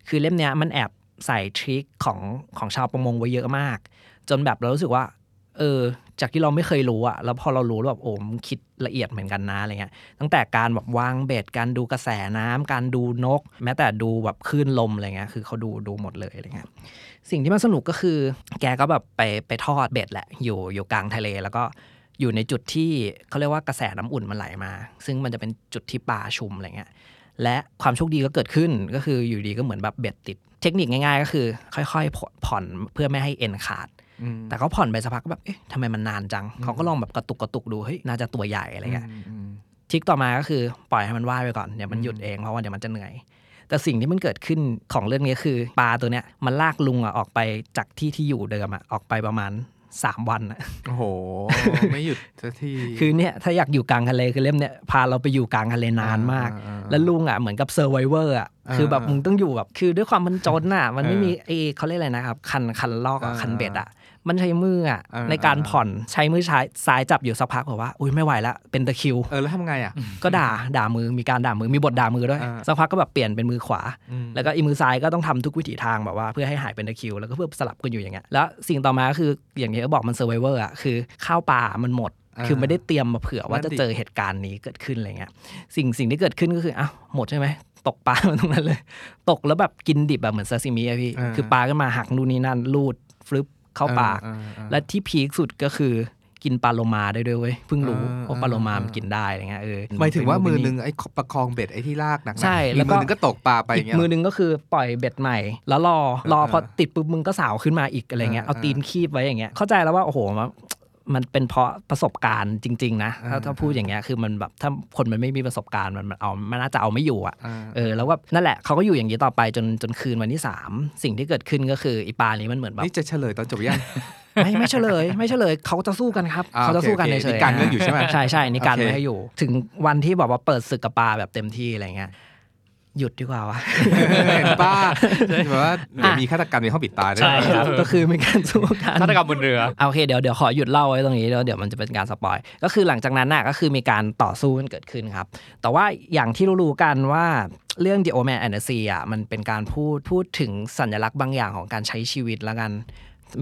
Speaker 2: คือเล่มนี้มันแอบใส่ทริคของของชาวประมงไว้เยอะมาก จนแบบเรารู้สึกว่า เออ จากที่เราไม่เคยรู้อะแล้วพอเรารู้แล้วแบบโอ้มคิดละเอียดเหมือนกันนะอะไรเงี้ย ตั้งแต่การแบบวางเบ็ดการดูกระแสน้ำการดูนก แม้แต่ดูแบบคลื่นลมอะไรเงี้ยคือเขาดูดูหมดเลยอะไรเงี้ยสิ่งที่มันสนุกก็คือ แกก็แบบไปไปทอดเบ็ดแหละ อยู่อยู่กลางทะเลแล้วก็อยู่ในจุดที่เขาเรียกว่ากระแสน้ำอุ่นมันไหลมา ซึ่งมันจะเป็นจุดที่ปลาชุมอะไรเงี้ยและความโชคดีก็เกิดขึ้นก็คืออยู่ดีก็เหมือนแบบเบ็ดติด เทคนิคง่ายๆ ก็คือ ค่อยๆผ่อนเพื่อไม่ให้เอ็นขาด แต่เขาผ่อนไปสักพักก็แบบเอ๊ะทำไมมันนานจัง เขาก็ลองแบบกระตุกกระตุกดูเฮ้ยน่าจะตัวใหญ่อะไรเงี้ย
Speaker 1: อืม
Speaker 2: trick ต่อมาก็คือปล่อยให้มันว่ายไปก่อนเดี๋ยวมันหยุดเองเพราะว่าเดี๋ยวมันจะเหนื่อย แต่สิ่งที่มันเกิดขึ้นของเรื่องนี้คือปลาตัวเนี้ยมันลากลุงอะออกไปจากที่ที่อยู่เดิมอะออกไปประมาณ3วันอะ
Speaker 1: โอ้โห ไม่หยุดสักที
Speaker 2: คือเนี่ย ถ้าอยากอยู่กลางทะเลคือเล่มเนี่ย พาเราไปอยู่กลางทะเลนานมาก
Speaker 1: อ่าอ่าอ่า
Speaker 2: แล้วลุงอะ เหมือนกับ survivor อะ
Speaker 1: อ่า
Speaker 2: คือแบบ
Speaker 1: อ่ามึ
Speaker 2: มึงต้องอยู่แบบ คือด้วยความมันจนอะ มันไม่
Speaker 1: เออ
Speaker 2: มีเอเขาเรียกอะไรนะครับ คันคัน rod อะ
Speaker 1: อ่า
Speaker 2: คันเบ็ดอะ มันใช้มืออะ
Speaker 1: อ่า
Speaker 2: ในการ
Speaker 1: อ่า
Speaker 2: ผ่อนใช้มือซ้ายซ้ายจับอยู่สักพักบอกว่าอุ้ยไม่ไหวแล้วเป็นตะคริว
Speaker 1: เออแล้วทำไงอะ
Speaker 2: ก็ด่าด่ามือมีการด่ามือมีบทด่ามือด้วย
Speaker 1: อ่า
Speaker 2: สักพักก็แบบเปลี่ยนเป็นมือขวา
Speaker 1: อืม
Speaker 2: แล้วก็อีมือซ้ายก็ต้องทำทุกวิถีทางแบบว่าเพื่อให้หายเป็นตะคริว แล้วก็เพื่อสลับกันอยู่อย่างเงี้ยแล้วสิ่งต่อมาก็คืออย่างที่เขาบอกมันเซอร์ไวเวอร์อะคือข้าวปลามันหมด
Speaker 1: อ่า
Speaker 2: คือไม่ได้เตรียมมาเผื่อว่า
Speaker 1: นั่น
Speaker 2: จะ
Speaker 1: ดิ
Speaker 2: เจอเหตุการณ์นี้เกิดขึ้นอะไรเงี้ยสิ่งสิ่งที่เกิดขึ้นก็คืออ้าวหมดใช่ไหมตกปลามาตรงนั้นเลย ตกแล้วแบบกินดิบแบบเหมือนซาซิมิอะพี่
Speaker 1: อ่า
Speaker 2: คือปลาก็มาหักนู่นนี่นั่นลูดฟลึบ เข้าปาก
Speaker 1: อ่อ่า
Speaker 2: และที่พีคสุดก็คือกินปลาโลมาได้ด้วยเว้ยเพิ่งรู้
Speaker 1: อ่า
Speaker 2: ว่าปลาโลมา
Speaker 1: อ่ามั
Speaker 2: มันกินได้อะไรเงี้ยเออ
Speaker 1: หมายถึงว่ามือหนึ่ง
Speaker 2: ไป
Speaker 1: ไอ้ประคองเบ็ดไอ้ที่ลากหนักๆ
Speaker 2: ใช่
Speaker 1: อีก
Speaker 2: แล้วก็
Speaker 1: มือหนึงก็ตกปลาไปอ
Speaker 2: อี
Speaker 1: ย่ากงเงี้ย
Speaker 2: มือหนึงก็คือปล่อยเบ็ดใหม่ แล้วรอรอ
Speaker 1: เออ
Speaker 2: พอติดปุ๊บมึงก็สาวขึ้นมาอีกอะไรเงี้ย
Speaker 1: เออ
Speaker 2: เอาตีนคีบไว้อย่างเงี้ยเข้าใจแล้วว่าโอ้โห มันมันเป็นเพราะประสบการณ์จริง ๆ นะถ้า
Speaker 1: เออ
Speaker 2: ถ้าพูดอย่างเงี้ยคือมันแบบถ้าคนมันไม่มีประสบการณ์มันมันเอามันน่าจะเอาไม่อยู่อะ
Speaker 1: อ่า
Speaker 2: เออแล้วว่านั่นแหละเขาก็อยู่อย่างนี้ต่อไปจนจนคืนวันที่สามสิ่งที่เกิดขึ้นก็คืออีปลานี้มันเหมือนแบบ
Speaker 1: นี่จะเฉลยตอนจบยัง
Speaker 2: ไม่ไม่เฉลยไม่เฉลยเขาจะสู้กันครับ
Speaker 1: อ่า
Speaker 2: เขาจะสู้กัน
Speaker 1: โอเค
Speaker 2: เฉ
Speaker 1: โอเค
Speaker 2: ย
Speaker 1: นี่การเรื่องอยู่ใช่ไหม
Speaker 2: ใช่ใช่นี่การ
Speaker 1: โอเค
Speaker 2: ไว้ให้อยู่ ถึงวันที่บอกว่าเปิดศึกกับปลาแบบเต็มที่อะไรเงี้ย หยุดดีกว่าวะ
Speaker 1: เห็นป้าแบบว่าเดี๋ยวมีฆาตกรรมในห้องปิดตาด้วย
Speaker 2: ใช่ครับก็คือมีการสู้กัน
Speaker 3: ฆาตกรรมบนเรือ
Speaker 2: เอาโอเคเดี๋ยวเดี๋ยวขอหยุดเล่าไว้ตรงนี้แล้วเดี๋ยวมันจะเป็นการสปอยก็คือหลังจากนั้นน่ะก็คือมีการต่อสู้กันเกิดขึ้นครับ แต่ว่าอย่างที่รู้ๆกันว่าเรื่อง The Old Man and the Sea อะมันเป็นการพูดพูดถึงสัญลักษณ์บางอย่างของการใช้ชีวิตแล้วกัน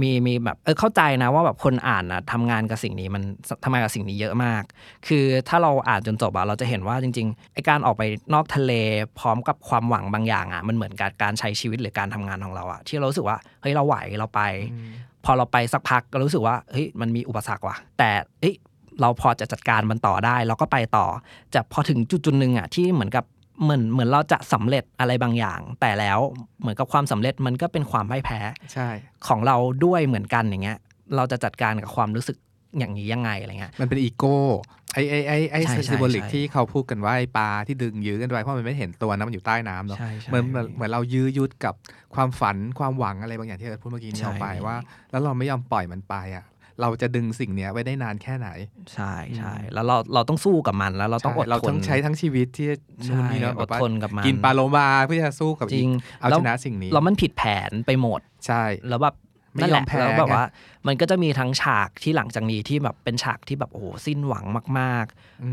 Speaker 2: มีมีแบบเออเข้าใจนะว่าแบบคนอ่านนะทำงานกับสิ่งนี้มันทำงานกับสิ่งนี้เยอะมาก คือถ้าเราอ่านจนจบอะเราจะเห็นว่าจริงๆไอการออกไปนอกทะเลพร้อมกับความหวังบางอย่างอะมันเหมือนกับการใช้ชีวิตหรือการทำงานของเราอะที่เรารู้สึกว่าเฮ้ยเราไหวเราไป พอเราไปสักพักก็รู้สึกว่าเฮ้ยมันมีอุปสรรคว่ะ แต่เฮ้ยเราพอจะจัดการมันต่อได้ เราก็ไปต่อจะพอถึงจุดจุดๆหนึ่งอะที่เหมือนกับ เหมือนเหมือนเราจะสำเร็จอะไรบางอย่าง แต่แล้วเหมือนกับความสำเร็จมันก็เป็นความพ่ายแพ้
Speaker 1: ใช่
Speaker 2: ของเราด้วยเหมือนกันอย่างเงี้ย เราจะจัดการกับความรู้สึกอย่างนี้ยังไงอะไรเงี้ย
Speaker 1: มันเป็นอีโก้ไอ้ไอ้ไอ้ไอ้
Speaker 2: ใช่ใช่
Speaker 1: ซิมโบลิก
Speaker 2: ใช่
Speaker 1: ที่เขาพูดกันว่าไอ้ปลาที่ดึงยื้อกันไว้เพราะมันไม่เห็นตัวนะมันอยู่ใต้น้ำเนาะ
Speaker 2: ใช่ใช่
Speaker 1: เหมือนเหมือนเหมือนเรายื้อยุดกับความฝันความหวังอะไรบางอย่างที่เราพูดเมื่อกี้นี้
Speaker 2: ใช่
Speaker 1: ออกไปว่า แล้วเราไม่ยอมปล่อยมันไปอะ เราจะดึงสิ่งเนี้ยไว้ได้นานแค่ไหน
Speaker 2: ใช่ใช่แล้วเราเราต้องสู้กับมันแล้วเราต้องอด
Speaker 1: ใช่เรา
Speaker 2: ทน
Speaker 1: ต้องใช้ทั้งชีวิตที่จะนู่นนี่เนาะ
Speaker 2: ใช่
Speaker 1: แบบว่า
Speaker 2: อดทนกับมัน
Speaker 1: กินปลาโลมาเพื่อจะสู้กับ
Speaker 2: จริง
Speaker 1: เอา
Speaker 2: แล้ว
Speaker 1: ชนะสิ่งนี้
Speaker 2: แล้วมันผิดแผนไปหมด
Speaker 1: ใช่
Speaker 2: แล้วแบบ
Speaker 1: ไม่
Speaker 2: นั่นแห
Speaker 1: ยอ
Speaker 2: ละ
Speaker 1: มแพ้
Speaker 2: แล้วแบบ
Speaker 1: ไง
Speaker 2: ว่า มันก็จะมีทั้งฉากที่หลังจากนี้ที่แบบเป็นฉากที่แบบโอ้โหสิ้นหวังมาก
Speaker 1: ม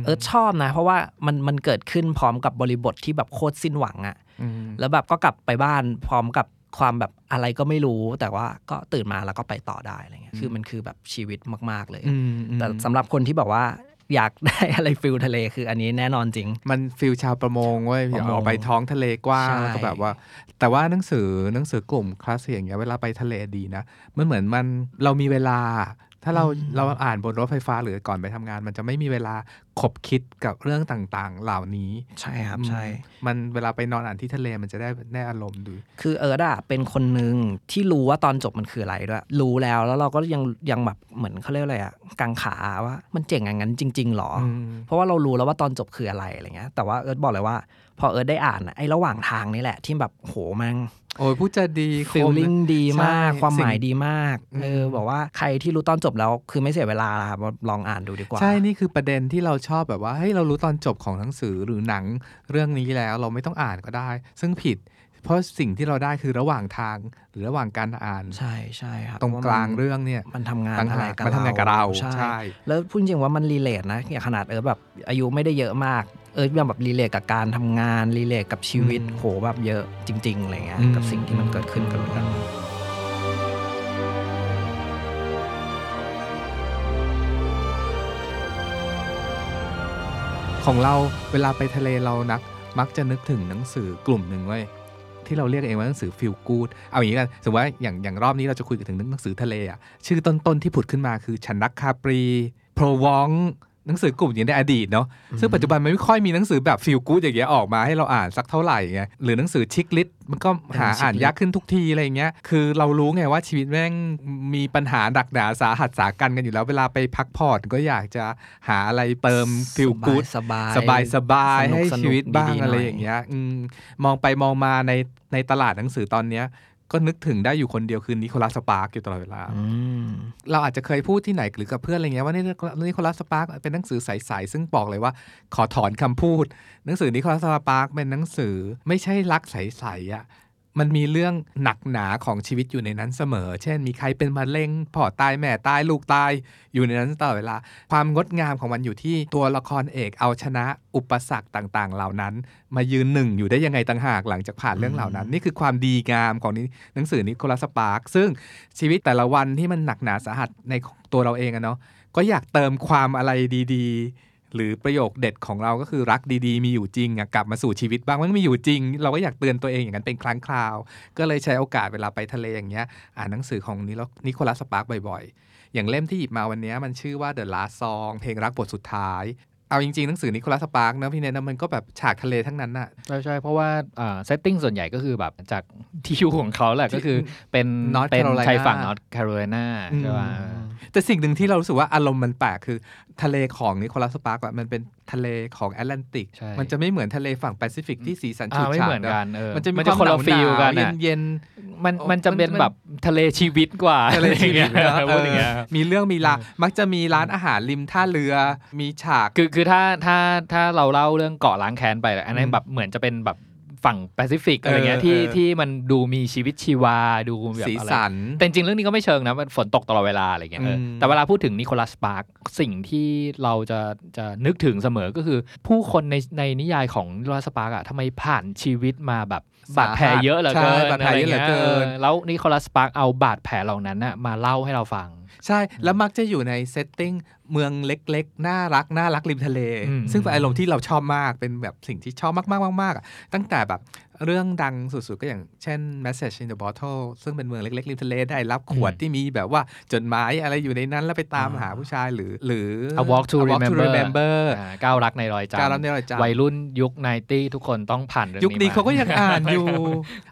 Speaker 2: ๆเออชอบนะ เพราะว่ามันมันเกิดขึ้นพร้อมกับบริบทที่แบบโคตรสิ้นหวังอะ
Speaker 1: ม
Speaker 2: แล้วแบบก็กลับไปบ้านพร้อมกับ ความแบบอะไรก็ไม่รู้แต่ว่าก็ตื่นมาแล้วก็ไปต่อได้อะไรเงี้ยคือมันคือแบบชีวิตมาก ๆเลย
Speaker 1: อืมอืม
Speaker 2: แต่สำหรับคนที่แบบว่าอยากได้อะไร feel ทะเลคืออันนี้แน่นอนจริง
Speaker 1: มัน feel ชาวประมงเว้ย
Speaker 2: ประมง
Speaker 1: ออกไปท้องทะเลกว้าง
Speaker 2: ใช่
Speaker 1: แล้วก็แบบว่า แต่ว่าหนังสือหนังสือกลุ่มคลาสสิกอย่างเงี้ยเวลาไปทะเลดีนะมันเหมือนมันเรามีเวลา ถ้าเราเราอ่านบนรถไฟฟ้าหรือก่อนไปทำงาน มันจะไม่มีเวลาขบคิดกับเรื่องต่างๆ เหล่านี้
Speaker 2: ใช่ครับใช่
Speaker 1: มันเวลาไปนอนอ่านที่ทะเลมันจะได้ได้อารมณ์ดู
Speaker 2: คือเอิร์ดอะเป็นคนหนึ่งที่รู้ว่าตอนจบมันคืออะไรด้วย รู้แล้วแล้วเราก็ยังยังแบบเหมือนเขาเรียกอะไรอะกังขาว่ามันเจ๋งอย่างนั้นจริงๆหรออ
Speaker 1: ม
Speaker 2: เพราะว่าเรารู้แล้วว่าตอนจบคืออะไรอะไรเงี้ยแต่ว่าเอิร์ดบอกเลยว่า พอเอิร์ดได้อ่านอะไอ้ระหว่างทางนี่แหละ ที่แบบโหแมัน
Speaker 1: โอ้ยพูดจะดีคม
Speaker 2: feeling ดีมาก
Speaker 1: ใช่
Speaker 2: ความหมาย
Speaker 1: สิ่ง
Speaker 2: ดีมาก
Speaker 1: อืม
Speaker 2: เออบอกว่าใครที่รู้ตอนจบแล้วคือไม่เสียเวลาครับลองอ่านดูดีกว่า
Speaker 1: ใช่ นี่คือประเด็นที่เราชอบแบบว่าเฮ้ยเรารู้ตอนจบของหนังสือหรือหนังเรื่องนี้แล้วเราไม่ต้องอ่านก็ได้ ซึ่งผิด เพราะสิ่งที่เราได้คือระหว่างทางหรือระหว่างการอ่าน
Speaker 2: ใช่ใช่ครับ
Speaker 1: ตรงกลาง
Speaker 2: พะว่มัน
Speaker 1: เรื่องเนี่ย
Speaker 2: มันทำงาน
Speaker 1: ต่าง
Speaker 2: อะไร
Speaker 1: หาก
Speaker 2: กับ
Speaker 1: มันทำงานกับเรา
Speaker 2: ใช่
Speaker 1: ใช่
Speaker 2: แล้วพูดจริงว่ามัน relate นะอย่างขนาดเออแบบอายุไม่ได้เยอะมากเออยังแบบ relate กับการทำงาน relate กับชีวิต
Speaker 1: อืม
Speaker 2: โหแบบเยอะจริงๆอะไรเงี้ย
Speaker 1: อืม
Speaker 2: กับสิ่งที่มันเกิดขึ้นกับเรื่อง
Speaker 1: ของเราเวลาไปทะเลเรานักมักจะนึกถึงหนังสือกลุ่มหนึ่งเว้ย ที่เราเรียกเองว่าหนังสือฟิลกูดเอาอย่างนี้กันสมมติว่าอย่างอย่างรอบนี้เราจะคุยถึงหนังสือทะเลอะชื่อต้นๆที่ผุดขึ้นมาคือฉันรักคาปรีโพรวอง หนังสือกลุ่มอย่างในอดีตเนาะซึ่งปัจจุบันมันไม่ค่อยมีหนังสือแบบฟิลกู๊ดอย่างเงี้ยออกมาให้เราอ่านสักเท่าไหร่ไงหรือหนังสือชิคลิสมันก็หาอ่านยากขึ้นทุกทีอะไรเงี้ยคือเรารู้ไงว่าชีวิตแม่งมีปัญหาหนักหนาสาหัสสากรรจ์กันอยู่แล้วเวลาไปพักผ่อนก็อยากจะหาอะไรเติม feel good
Speaker 2: สบาย
Speaker 1: สบายสบาย
Speaker 2: สนุก
Speaker 1: ให้
Speaker 2: สนุก
Speaker 1: ชีวิตบ้าง
Speaker 2: ดีๆ
Speaker 1: อะไร
Speaker 2: หน่อย
Speaker 1: อย่างเงี้ยอืมมองไปมองมาในในตลาดหนังสือตอนเนี้ย ก็นึกถึงได้อยู่คนเดียวคือนิโคลัสสปาร์กส์อยู่ตลอดเวลา
Speaker 2: อืม
Speaker 1: เราอาจจะเคยพูดที่ไหนหรือกับเพื่อนอะไรเงี้ยว่านี่นิโคลัสสปาร์กส์เป็นหนังสือใสๆซึ่งบอกเลยว่า ขอถอนคำพูด หนังสือนิโคลัสสปาร์กส์เป็นหนังสือไม่ใช่รักใสๆอะ มันมีเรื่องหนักหนาของชีวิตอยู่ในนั้นเสมอ เช่น มีใครเป็นมะเร็งพ่อตายแม่ตายลูกตายอยู่ในนั้นตลอดเวลา ความงดงามของมันอยู่ที่ตัวละครเอกเอาชนะอุปสรรคต่างๆ เหล่านั้น มายืนหนึ่งอยู่ได้ยังไงต่างหากหลังจากผ่านเรื่องเหล่านั้น นี่คือความดีงามของนี้หนังสือนิโคลัสสปาร์กส์ซึ่งชีวิตแต่ละวันที่มันหนักหนาสาหัสในตัวเราเองอะเนาะก็อยากเติมความอะไรดี ๆ หรือประโยคเด็ดของเราก็คือรักดีๆ มีอยู่จริงกลับมาสู่ชีวิตบ้างมันมีอยู่จริง เราก็อยากเตือนตัวเองอย่างนั้นเป็นครั้งคราว ก็เลยใช้โอกาสเวลาไปทะเลอย่างเงี้ยอ่านหนังสือของนิโคลัสสปาร์กส์บ่อยๆ อย่างเล่มที่หยิบมาวันนี้มันชื่อว่า The Last Song เพลงรักบทสุดท้าย เอาจริงๆ หนังสือนิโคลัสสปาร์กส์นะพี่เนทนะมันก็แบบฉากทะเลทั้งนั้นน่ะ
Speaker 3: ใช่ใช่เพราะว่า setting ส่วนใหญ่ก็คือแบบจากที่อยู่ของเขาแหละก็คือเป็น
Speaker 1: North
Speaker 3: เป็น
Speaker 1: Carolina
Speaker 3: ชายฝั่งนอตแคโรไลนาใช่ป่ะ
Speaker 1: แต่สิ่งหนึ่งที่เรารู้สึกว่าอารมณ์มันแปลกคือทะเลของนิโคลัสสปาร์กมันเป็น ทะเลของแอตแลนติก
Speaker 3: ใช่
Speaker 1: มันจะไม่เหมือนทะเลฝั่งแปซิฟิกที่สีสันฉู
Speaker 3: อ่า
Speaker 1: ด
Speaker 3: ไม่
Speaker 1: ฉา
Speaker 3: เห
Speaker 1: ด
Speaker 3: มือนกันเออ
Speaker 1: มันจะมี
Speaker 3: มัน
Speaker 1: ค
Speaker 3: จะ
Speaker 1: วาม
Speaker 3: คนละ
Speaker 1: หาว
Speaker 3: ฟีลกัน
Speaker 1: เย็
Speaker 3: อะ
Speaker 1: นเย็น
Speaker 3: มัน
Speaker 1: โอ้
Speaker 3: มันจะเป็น
Speaker 1: มัน
Speaker 3: แบบทะเลชีวิตกว่า
Speaker 1: ทะเลชีวิต
Speaker 3: อะไรอย่างเงี้ย
Speaker 1: นะ
Speaker 3: พูดอย่างเงี้ย
Speaker 1: เออมีเรื่องมีราวมักจะมีร้านอาหารริมท่าเรือมีฉาก
Speaker 3: คือคือถ้าถ้าถ้าเราเล่าเรื่องเกาะล้างแค้นไปอันนั้
Speaker 1: อื
Speaker 3: น
Speaker 1: ม
Speaker 3: แบบเหมือนจะเป็นแบบ ฝั่งแปซิฟิกอะไรเงี้ย
Speaker 1: เออ
Speaker 3: ที่
Speaker 1: เออ
Speaker 3: ที่มันดูมีชีวิตชีวาดูแบบ
Speaker 1: สี
Speaker 3: อะไร
Speaker 1: สัน
Speaker 3: แต่จริงๆเรื่องนี้ก็ไม่เชิงนะมันฝนตกตลอดเวลาอะไรเงี้ยเอออ
Speaker 1: ม
Speaker 3: แต่เวลาพูดถึงนิโคลัสปาร์กสิ่งที่เราจะจะนึกถึงเสมอก็คือ ผู้คนในในนิยายของนิโคลัสปาร์กอะทำไมผ่านชีวิตมาแบบบาดแผลเยอะเหลือเกิน
Speaker 1: ใช่บาดแผลเยอะเหลือเกินะ
Speaker 3: ไรงี้ยแล้วนิโคลัสปาร์กเอาบาดแผลเหล่านั้นน่ะมาเล่าให้เราฟัง
Speaker 1: ใช่แล้วมักจะอยู่ใน setting เมืองเล็กๆ น่ารักน่ารักริมทะเล
Speaker 3: อืม
Speaker 1: ซึ่งเป็นอารมณ์ที่เราชอบมากเป็นแบบสิ่งที่ชอบมากๆมากๆอะตั้งแต่แบบเรื่องดังสุดๆ ก็อย่างเช่น Message in the Bottle ซึ่งเป็นเมืองเล็กๆริมทะเลได้รับขวดที่มีแบบว่าจดหมายอะไรอยู่ในนั้น แล้วไปตามหาผู้ชายหรือหรือ
Speaker 3: A Walk to Remember
Speaker 1: Remember
Speaker 3: อ่าก้าวรักในรอยจำ
Speaker 1: การรับในรอยจำ
Speaker 3: วัยรุ่นยุคไนตี้ทุกคนต้องผ่านเรื่อง
Speaker 1: ยุคนี้
Speaker 3: มา
Speaker 1: เขาก็ยังอ่านอยู่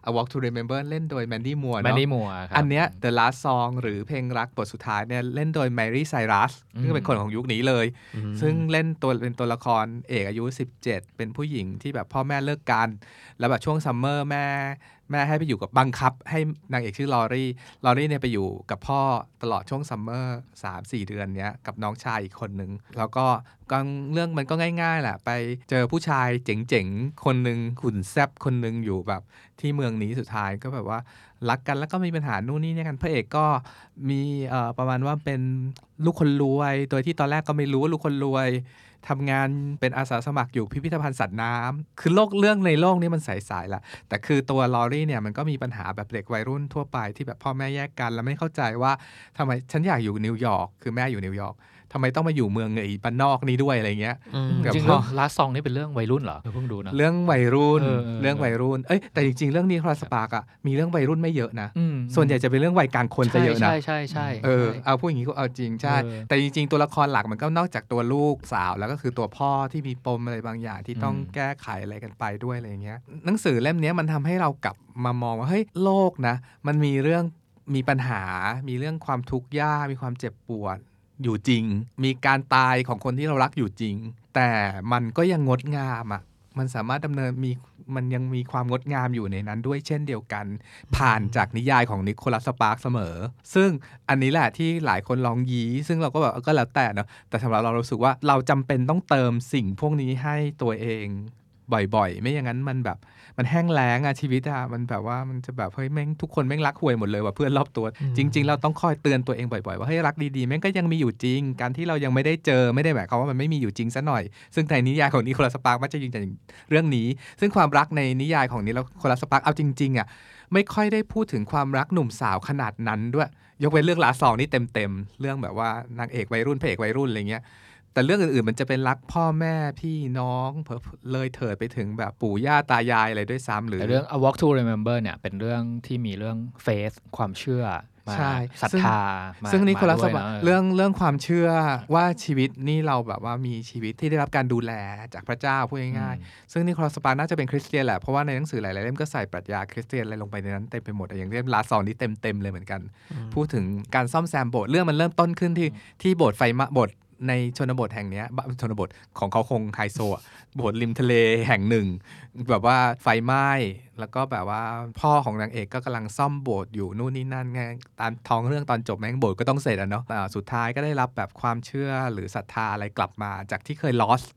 Speaker 1: A Walk to Remember เล่นโดย Mandy Moore
Speaker 3: แมน
Speaker 1: เนาะ
Speaker 3: นี่มัวครับ
Speaker 1: อันเนี้ย The Last Song หรือเพลงรักบทสุดท้ายเนี่ยเล่นโดย Mary Cyrus
Speaker 3: อืม
Speaker 1: ซึ่งเป็นคนของยุคนี้เลย ซึ่งเล่นตัวเป็นตัวละครเอกอายุ 17 เป็นผู้หญิงที่แบบพ่อแม่เลิกกันแล้วแบบช่วง summer แม่แม่ให้ไปอยู่กับบังคับ ให้นางเอกชื่อลอรี่ลอรี่เนี่ยไปอยู่กับพ่อตลอดช่วง summer สามสี่เดือนเนี้ยกับน้องชายอีกคนนึง แล้วก็กางเรื่องมันก็ง่ายๆแหละไปเจอผู้ชายเจ๋งๆ คนหนึ่งขุนแซบคนหนึ่งอยู่แบบที่เมืองนี้สุดท้ายก็แบบว่ารักกันแล้วก็มีปัญหานู่นนี่เนี่ยกันพระเอกก็มีประมาณว่าเป็นลูกคนรวย โดยที่ตอนแรกก็ไม่รู้ว่าลูกคนรวย ทำงานเป็นอาสาสมัครอยู่พิพิธภัณฑ์สัตว์น้ำคือโลกเรื่องในโลกนี้มันใสๆละแต่คือตัวลอรี่เนี่ยมันก็มีปัญหาแบบเด็กวัยรุ่นทั่วไปที่แบบพ่อแม่แยกกัน แล้วไม่เข้าใจว่าทำไมฉันอยากอยู่นิวยอร์กคือแม่อยู่นิวยอร์ก ทำไมต้องมาอยู่เมืองไอ้บ้านนอกนี้ด้วยอะไรเงี้ย
Speaker 2: อืม
Speaker 1: กับ
Speaker 3: จริงๆเรื่
Speaker 1: อ
Speaker 3: ง Last Song นี่เป็นเรื่องวัยรุ่นเหรอเพิ่งดูนะ
Speaker 1: เรื่องวัยรุ่น
Speaker 3: เออเออ
Speaker 1: เรื่องวัยรุ่นเอ้ยแต่จริง ๆ เรื่องนี้นิโคลัสสปาร์กอะมีเรื่องวัยรุ่นไม่เยอะนะ
Speaker 3: อืม
Speaker 1: ส่วนใหญ่จะเป็นเรื่องวัยกลางคนจะเยอะนะ
Speaker 3: ใช่ใช่ใช่
Speaker 1: เออ
Speaker 3: ใช่
Speaker 1: เอาพูดอย่างนี้ก็เอาจริงใช่
Speaker 3: เออ
Speaker 1: แต่จริง ๆ ตัวละครหลักมันก็นอกจากตัวลูกสาว แล้วก็คือตัวพ่อที่มีปมอะไรบางอย่างที่ต้อง
Speaker 3: อืม
Speaker 1: แก้ไขอะไรกันไปด้วยอะไรอย่างเงี้ยหนังสือเล่มเนี้ยมันทำให้เรากลับมามองว่าเฮ้ยโลกนะ มันมีเรื่องมีปัญหา มีเรื่องความทุกข์ยาก มีความเจ็บปวด อยู่จริง มีการตายของคนที่เรารักอยู่จริง แต่มันก็ยังงดงามอะมันสามารถดำเนินมีมันยังมีความงดงามอยู่ในนั้นด้วยเช่นเดียวกัน ผ่านจากนิยายของนิโคลัสสปาร์กเสมอ ซึ่งอันนี้แหละที่หลายคนลองยี้ซึ่งเราก็แบบก็แล้วแต่เนาะแต่สำหรับเราเราสึกว่าเราจำเป็นต้องเติมสิ่งพวกนี้ให้ตัวเอง บ่อยๆ ไม่อย่างนั้นมันแบบมันแห้งแล้งอะชีวิตอะมันแบบว่ามันจะแบบเฮ้ยแม่งทุกคนแม่งรักหวยหมดเลยว่ะเพื่อนรอบตัว จริง ๆ เราต้องคอยเตือนตัวเองบ่อยๆ ว่าเฮ้ยรักดีๆแม่งก็ยังมีอยู่จริง การที่เรายังไม่ได้เจอไม่ได้หมายความว่ามันไม่มีอยู่จริงซะหน่อย ซึ่งในนิยายของนิโคลัสสปาร์กมักจะยืนยันเรื่องนี้ ซึ่งความรักในนิยายของนิโคลัสสปาร์กเอาจริงๆอะไม่ค่อยได้พูดถึงความรักหนุ่มสาวขนาดนั้นด้วย ยกเว้นเรื่องลาซองนี่เต็มๆเรื่องแบบว่านางเอกวัยรุ่นพระเอกวัยรุ่นอะไรเงี้ย แต่เรื่องอื่นๆ มันจะเป็นรักพ่อแม่พี่น้องเผลอเลยเถิดไปถึงแบบปู่ย่าตายายอะไรด้วยซ้ำหรือ
Speaker 3: แต่เรื่อง A Walk to Remember เนี่ยเป็นเรื่องที่มีเรื่องเฟสความเชื่อมา
Speaker 1: ใช่
Speaker 3: ศรัท
Speaker 1: ซึ่ง
Speaker 3: ธามา
Speaker 1: ซึ่งนิโคลัส
Speaker 3: มาด้วย
Speaker 1: บะ
Speaker 3: นะ
Speaker 1: เรื่องเรื่องความเชื่อว่าชีวิตนี่เราแบบว่ามีชีวิตที่ได้รับการดูแลจากพระเจ้าพูดง่ายๆซึ่งนิโคลัสบาน่าจะเป็นคริสเตียนแหละเพราะว่าในหนังสือหลายๆเล่มก็ใส่ปรัชญาคริสเตียนอะไรลงไปในนั้นเต็มไปหมดอย่างเล่มลาซองนี่เต็มเต็มๆเลยเหมือนกัน พูดถึงการซ่อมแซมโบสถ์เรื่องมันเริ่มต้นขึ้นที่ที่โบสถ์ไฟมะโบสถ์ ในชนบทแห่งนี้บ้านชนบทของเขาคงไฮโซอะโบสถ์ริมทะเลแห่งหนึ่ง แบบว่าไฟไหม้แล้วก็แบบว่าพ่อของนางเอกก็กำลังซ่อมโบสถ์อยู่นู่นนี่นั่นไงตามท้องเรื่องตอนจบแม่งโบสถ์ก็ต้องเสร็จอะเนาะสุดท้ายก็ได้รับแบบความเชื่อหรือศรัทธาอะไรกลับมาจากที่เคย lost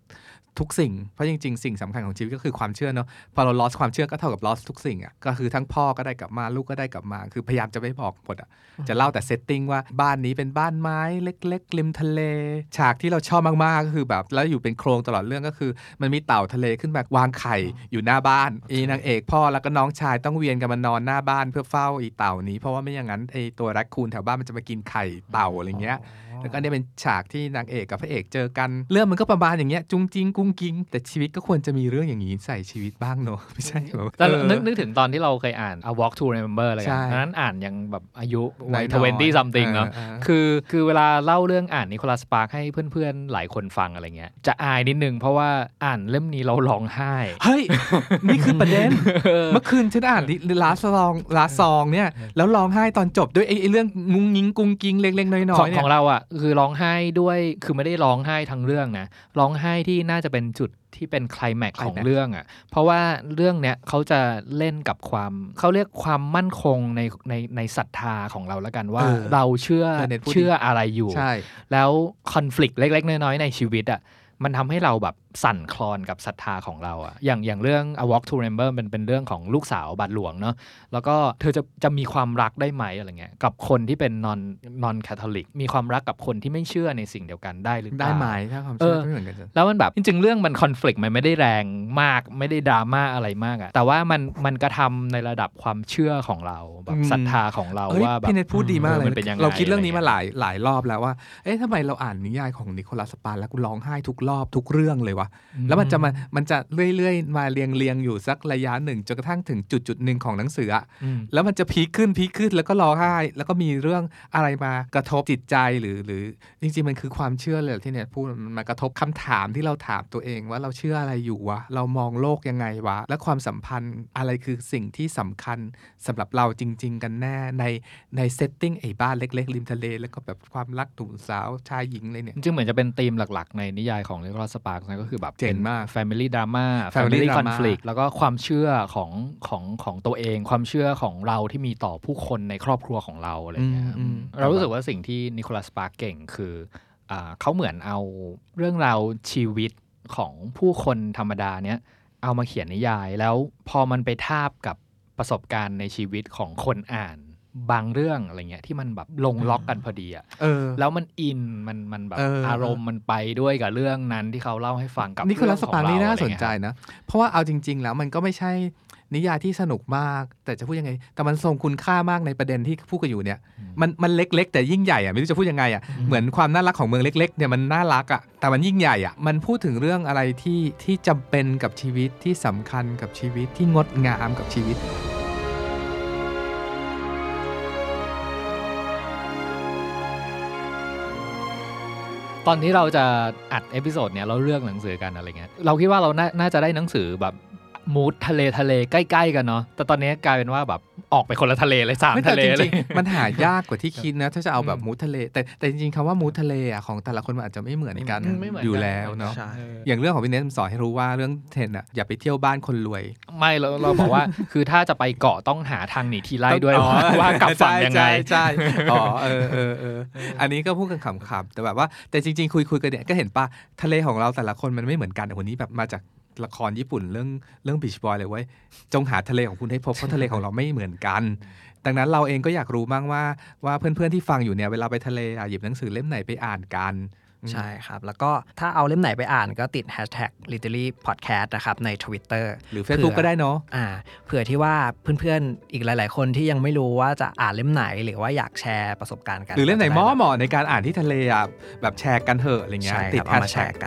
Speaker 1: ทุกสิ่ง เพราะจริงๆ สิ่งสำคัญของชีวิตก็คือความเชื่อเนาะ พอเรา lost ความเชื่อก็เท่ากับ lost ทุกสิ่งอะก็คือทั้งพ่อก็ได้กลับมา ลูกก็ได้กลับมา คือพยายามจะไม่บอกหมดอะจะเล่าแต่ setting ว่าบ้านนี้เป็นบ้านไม้เล็กๆริมทะเล ฉากที่เราชอบมากๆ ก็คือแบบแล้วอยู่เป็นโครงตลอดเรื่องก็คือ มันมีเต่าทะเลขึ้นมาวางไข่อยู่หน้าบ้าน อีนางเอกพ่อแล้วก็น้องชายต้องเวียนกันมานอนหน้าบ้านเพื่อเฝ้าอีเต่านี้ เพราะว่าไม่อย่างนั้นไอตัวแรคคูนแถวบ้านมันจะมากินไข่เต่าอะไรเงี้ย แล้วก็เนี่ยเป็นฉากที่นางเอกกับพระเอกเจอกัน เรื่องมันก็ประมาณอย่างเงี้ยจุงจิงกุ้งกิงแต่ชีวิตก็ควรจะมีเรื่องอย่างนี้ใส่ชีวิตบ้างเนอะไม่ใช่แบบ
Speaker 3: แต่
Speaker 1: เออ
Speaker 3: นึกนึกถึงตอนที่เราเคยอ่าน A Walk to Remember อะไรกั
Speaker 1: ใช่
Speaker 3: นอันนั้นอ่านยังแบบอายุวัย
Speaker 1: น้อยๆ
Speaker 3: 20 something เนาะ
Speaker 1: เออเออ
Speaker 3: คือคือเวลาเล่าเรื่องอ่านนิโคลัสปาร์คให้เพื่อนๆ หลายคนฟังอะไรเงี้ยจะอายนิดนึงเพราะว่าอ่านเล่มนี้เราร้องไห้
Speaker 1: เฮ้ยนี่คือประเด็นเมื่อคืนฉันอ่านลาซองลาซองเนี่ยแล้วร้องไห้ตอนจบด้วยไอ้ไอ้เรื่องงุ้งงิงกุ้งกิงเล็กๆน้อย
Speaker 3: ของ
Speaker 1: ๆเนี่
Speaker 3: ข
Speaker 1: ย
Speaker 3: องเราอะคือร้องไห้ด้วยคือไม่ได้ร้องไห้ทั้งเรื่องนะร้องไห้ที่น่าจะเป็นจุดที่เป็นไคลแม็กซ์ของ
Speaker 1: climax
Speaker 3: เรื่องอะ เพราะว่าเรื่องเนี้ยเขาจะเล่นกับความเขาเรียกความมั่นคงในในในศรัทธาของเราแล้วกันว่า
Speaker 1: เออ
Speaker 3: เราเชื่อ
Speaker 1: เออเน็ตพูดดี
Speaker 3: เชื่ออะไรอยู่
Speaker 1: ใช่
Speaker 3: แล้วคอน FLICT เล็ก ๆ น้อยๆในชีวิตอะมันทำให้เราแบบ สั่นคลอนกับศรัทธาของเราอะอย่างอย่างเรื่อง A Walk to Remember เป็นเป็นเรื่องของลูกสาวบาทหลวงเนาะแล้วก็เธอจะจะมีความรักได้ไหมอะไรเงี้ยกับคนที่เป็น non non Catholic มีความรักกับคนที่ไม่เชื่อในสิ่งเดียวกันได้หรือเปล่า
Speaker 1: ได้ไหมถ้าความเชื่อ
Speaker 3: เออ
Speaker 1: ไม่เหมือนกันจ้ะ
Speaker 3: แล้วมันแบบจริง ๆ เรื่องมันคอน FLICT มันไม่ได้แรงมากไม่ได้ดราม่าอะไรมากอะแต่ว่ามันมันกระทำในระดับความเชื่อของเราแบบ
Speaker 1: อืม
Speaker 3: ศรัทธาของเรา
Speaker 1: เฮ้ย
Speaker 3: ว่าแบบ
Speaker 1: พี่เน็ตพูดดีมากเลย
Speaker 3: มันเป็นยังไง
Speaker 1: เราคิดเรื่องนี้ะมา
Speaker 3: ไห
Speaker 1: ลายหลายรอบแล้วว่าเอ๊ะทำไมเราอ่านนิยายของนิโคลัสสปานแล้วกูร้องไห้ทุกรอบทุกเรื่องเลยวะแล้วมันจะมามันจะเรื่อยๆ มาเรียงเรียงๆอยู่สักระยะหนึ่งจนกระทั่งถึงจุดจุดๆหนึ่งของหนังสืออะ
Speaker 3: อืม
Speaker 1: แล้วมันจะพีคขึ้นพีคขึ้นแล้วก็ร้องไห้แล้วก็มีเรื่องอะไรมากระทบจิตใจหรือหรือจริงๆมันคือความเชื่อเลยที่เนี่ยพูดมันมากระทบคำถามที่เราถามตัวเองว่าเราเชื่ออะไรอยู่วะเรามองโลกยังไงวะและความสัมพันธ์อะไรคือสิ่งที่สำคัญสำหรับเราจริง ๆ กันแน่ในใน setting ไอ้บ้านเล็ก ๆ ริมทะเล แล้วก็แบบความรักหนุ่มสาวชายหญิงเลยเนี่ย
Speaker 3: จริงๆเหมือนจะเป็นธีมหลัก ๆ ในนิยายของนิโคลัสสปาร์กนะก็คือแบบ
Speaker 1: เจ๋งมากเป็
Speaker 3: น Family Drama
Speaker 1: Family
Speaker 3: Family
Speaker 1: drama
Speaker 3: Conflict แล้วก็ความเชื่อของของของตัวเอง ความเชื่อของเราที่มีต่อผู้คนในครอบครัวของเราอะไรเงี้ย
Speaker 1: อืมอืม
Speaker 3: เรารู้สึกว่าสิ่งที่นิโคลัสปาร์กเก่งคืออ่าเขาเหมือนเอาเรื่องราวชีวิตของผู้คนธรรมดาเนี้ยเอามาเขียนนิยาย แล้วพอมันไปทาบกับประสบการณ์ในชีวิตของคนอ่าน บางเรื่องอะไรเงี้ยที่มันแบบลงล็อกกันพอดีอะ
Speaker 1: เออ
Speaker 3: แล้วมันอินมันมันแบบ
Speaker 1: เอออ
Speaker 3: อารมณ์มันไปด้วยกับเรื่องนั้นที่เขาเล่าให้ฟังกับ
Speaker 1: นิโคลัสส
Speaker 3: เรื่องของ
Speaker 1: ปาร์นี่
Speaker 3: เร
Speaker 1: น่า
Speaker 3: อะไร
Speaker 1: สน
Speaker 3: เงี้ย
Speaker 1: ใจนะ เพราะว่าเอาจริง ๆ แล้วมันก็ไม่ใช่นิยายที่สนุกมาก แต่จะพูดยังไง แต่มันทรงคุณค่ามากในประเด็นที่พูดกันอยู่เนี่ย มันมันเล็ก ๆ แต่ยิ่งใหญ่อะไม่รู้จะพูดยังไงอะเหมือนความน่ารักของเมืองเล็กๆเนี่ยมันน่ารักอะแต่มันยิ่งใหญ่อะมันพูดถึงเรื่องอะไรที่ที่จำเป็นกับชีวิตที่สำคัญกับชีวิตที่งดงามกับชีวิต
Speaker 3: ตอนที่เราจะอัด episode เนี่ยเราเลือกหนังสือกันอะไรเงี้ยเราคิดว่าเราน่าน่าจะได้หนังสือแบบ mood ทะเลทะเลใกล้ ๆ กันเนาะแต่ตอนนี้กลายเป็นว่าแบบออกไปคนละทะเลเลยสาม
Speaker 1: ไม่แต่
Speaker 3: ทะเล
Speaker 1: จ
Speaker 3: เล
Speaker 1: ริ
Speaker 3: ย
Speaker 1: งๆมันหายากกว่าที่คิดนะ ถ้าจะเอาแบบ
Speaker 3: อืม
Speaker 1: mood ทะเล แต่แต่จริงๆคำว่า mood ทะเลอะของแต่ละคนมันอาจจะไม่เหมือนกัน
Speaker 3: อืมไม่เหมือนกัน
Speaker 1: อยู่แล้วเนาะ
Speaker 2: ใช่
Speaker 3: เออ
Speaker 1: อย่างเรื่องของพี่เนสสอนให้รู้ว่าเรื่องเทนอะอย่าไปเที่ยวบ้านคนรวย
Speaker 3: ไม่เราเราบอกว่าคือถ้าจะไปเกาะต้องหาทางหนีทีไล่ด้วย
Speaker 1: อ๋อ
Speaker 3: ว่าว่ากลับฝั่งยังไง
Speaker 1: ใช่ใช่ใช่อ๋อเออเออเอออันนี้ก็พูดกันขำๆแต่แบบว่าแต่จริง ๆ คุยคุยกันเนี่ยก็เห็นป่ะทะเลของเราแต่ละคนมันไม่เหมือนกันคนนี้แบบมาจาก ละครญี่ปุ่นเรื่องเรื่องบีชบอยเลยเว้ยจงหาทะเลของคุณให้พบเพราะทะเลของเราไม่เหมือนกัน ดังนั้นเราเองก็อยากรู้บ้างว่าว่าเพื่อนๆที่ฟังอยู่เนี่ยเวลาไปทะเลอะหยิบหนังสือเล่มไหนไปอ่านกัน
Speaker 2: ใช่ครับ แล้วก็ถ้าเอาเล่มไหนไปอ่านก็ติด hashtag literally podcast นะครับใน Twitter
Speaker 1: หรือ Facebook ก็ได้เนาะ
Speaker 2: อ่าเผื่อที่ว่าเพื่อนๆ อีกหลาย ๆ คนที่ยังไม่รู้ว่าจะอ่านเล่มไหนหรือว่าอยากแชร์ประสบการณ์กัน
Speaker 1: หรือเล่มไหน
Speaker 2: ก็จะ
Speaker 1: เห
Speaker 2: ด้
Speaker 1: มาะเหมาะในการอ่านที่ทะเลอะแบบแชร์กันเถอะอะไรเงี้ย
Speaker 2: ใช่ครับ
Speaker 1: ติด
Speaker 2: เอามาแช
Speaker 1: hashtag
Speaker 2: ร์กั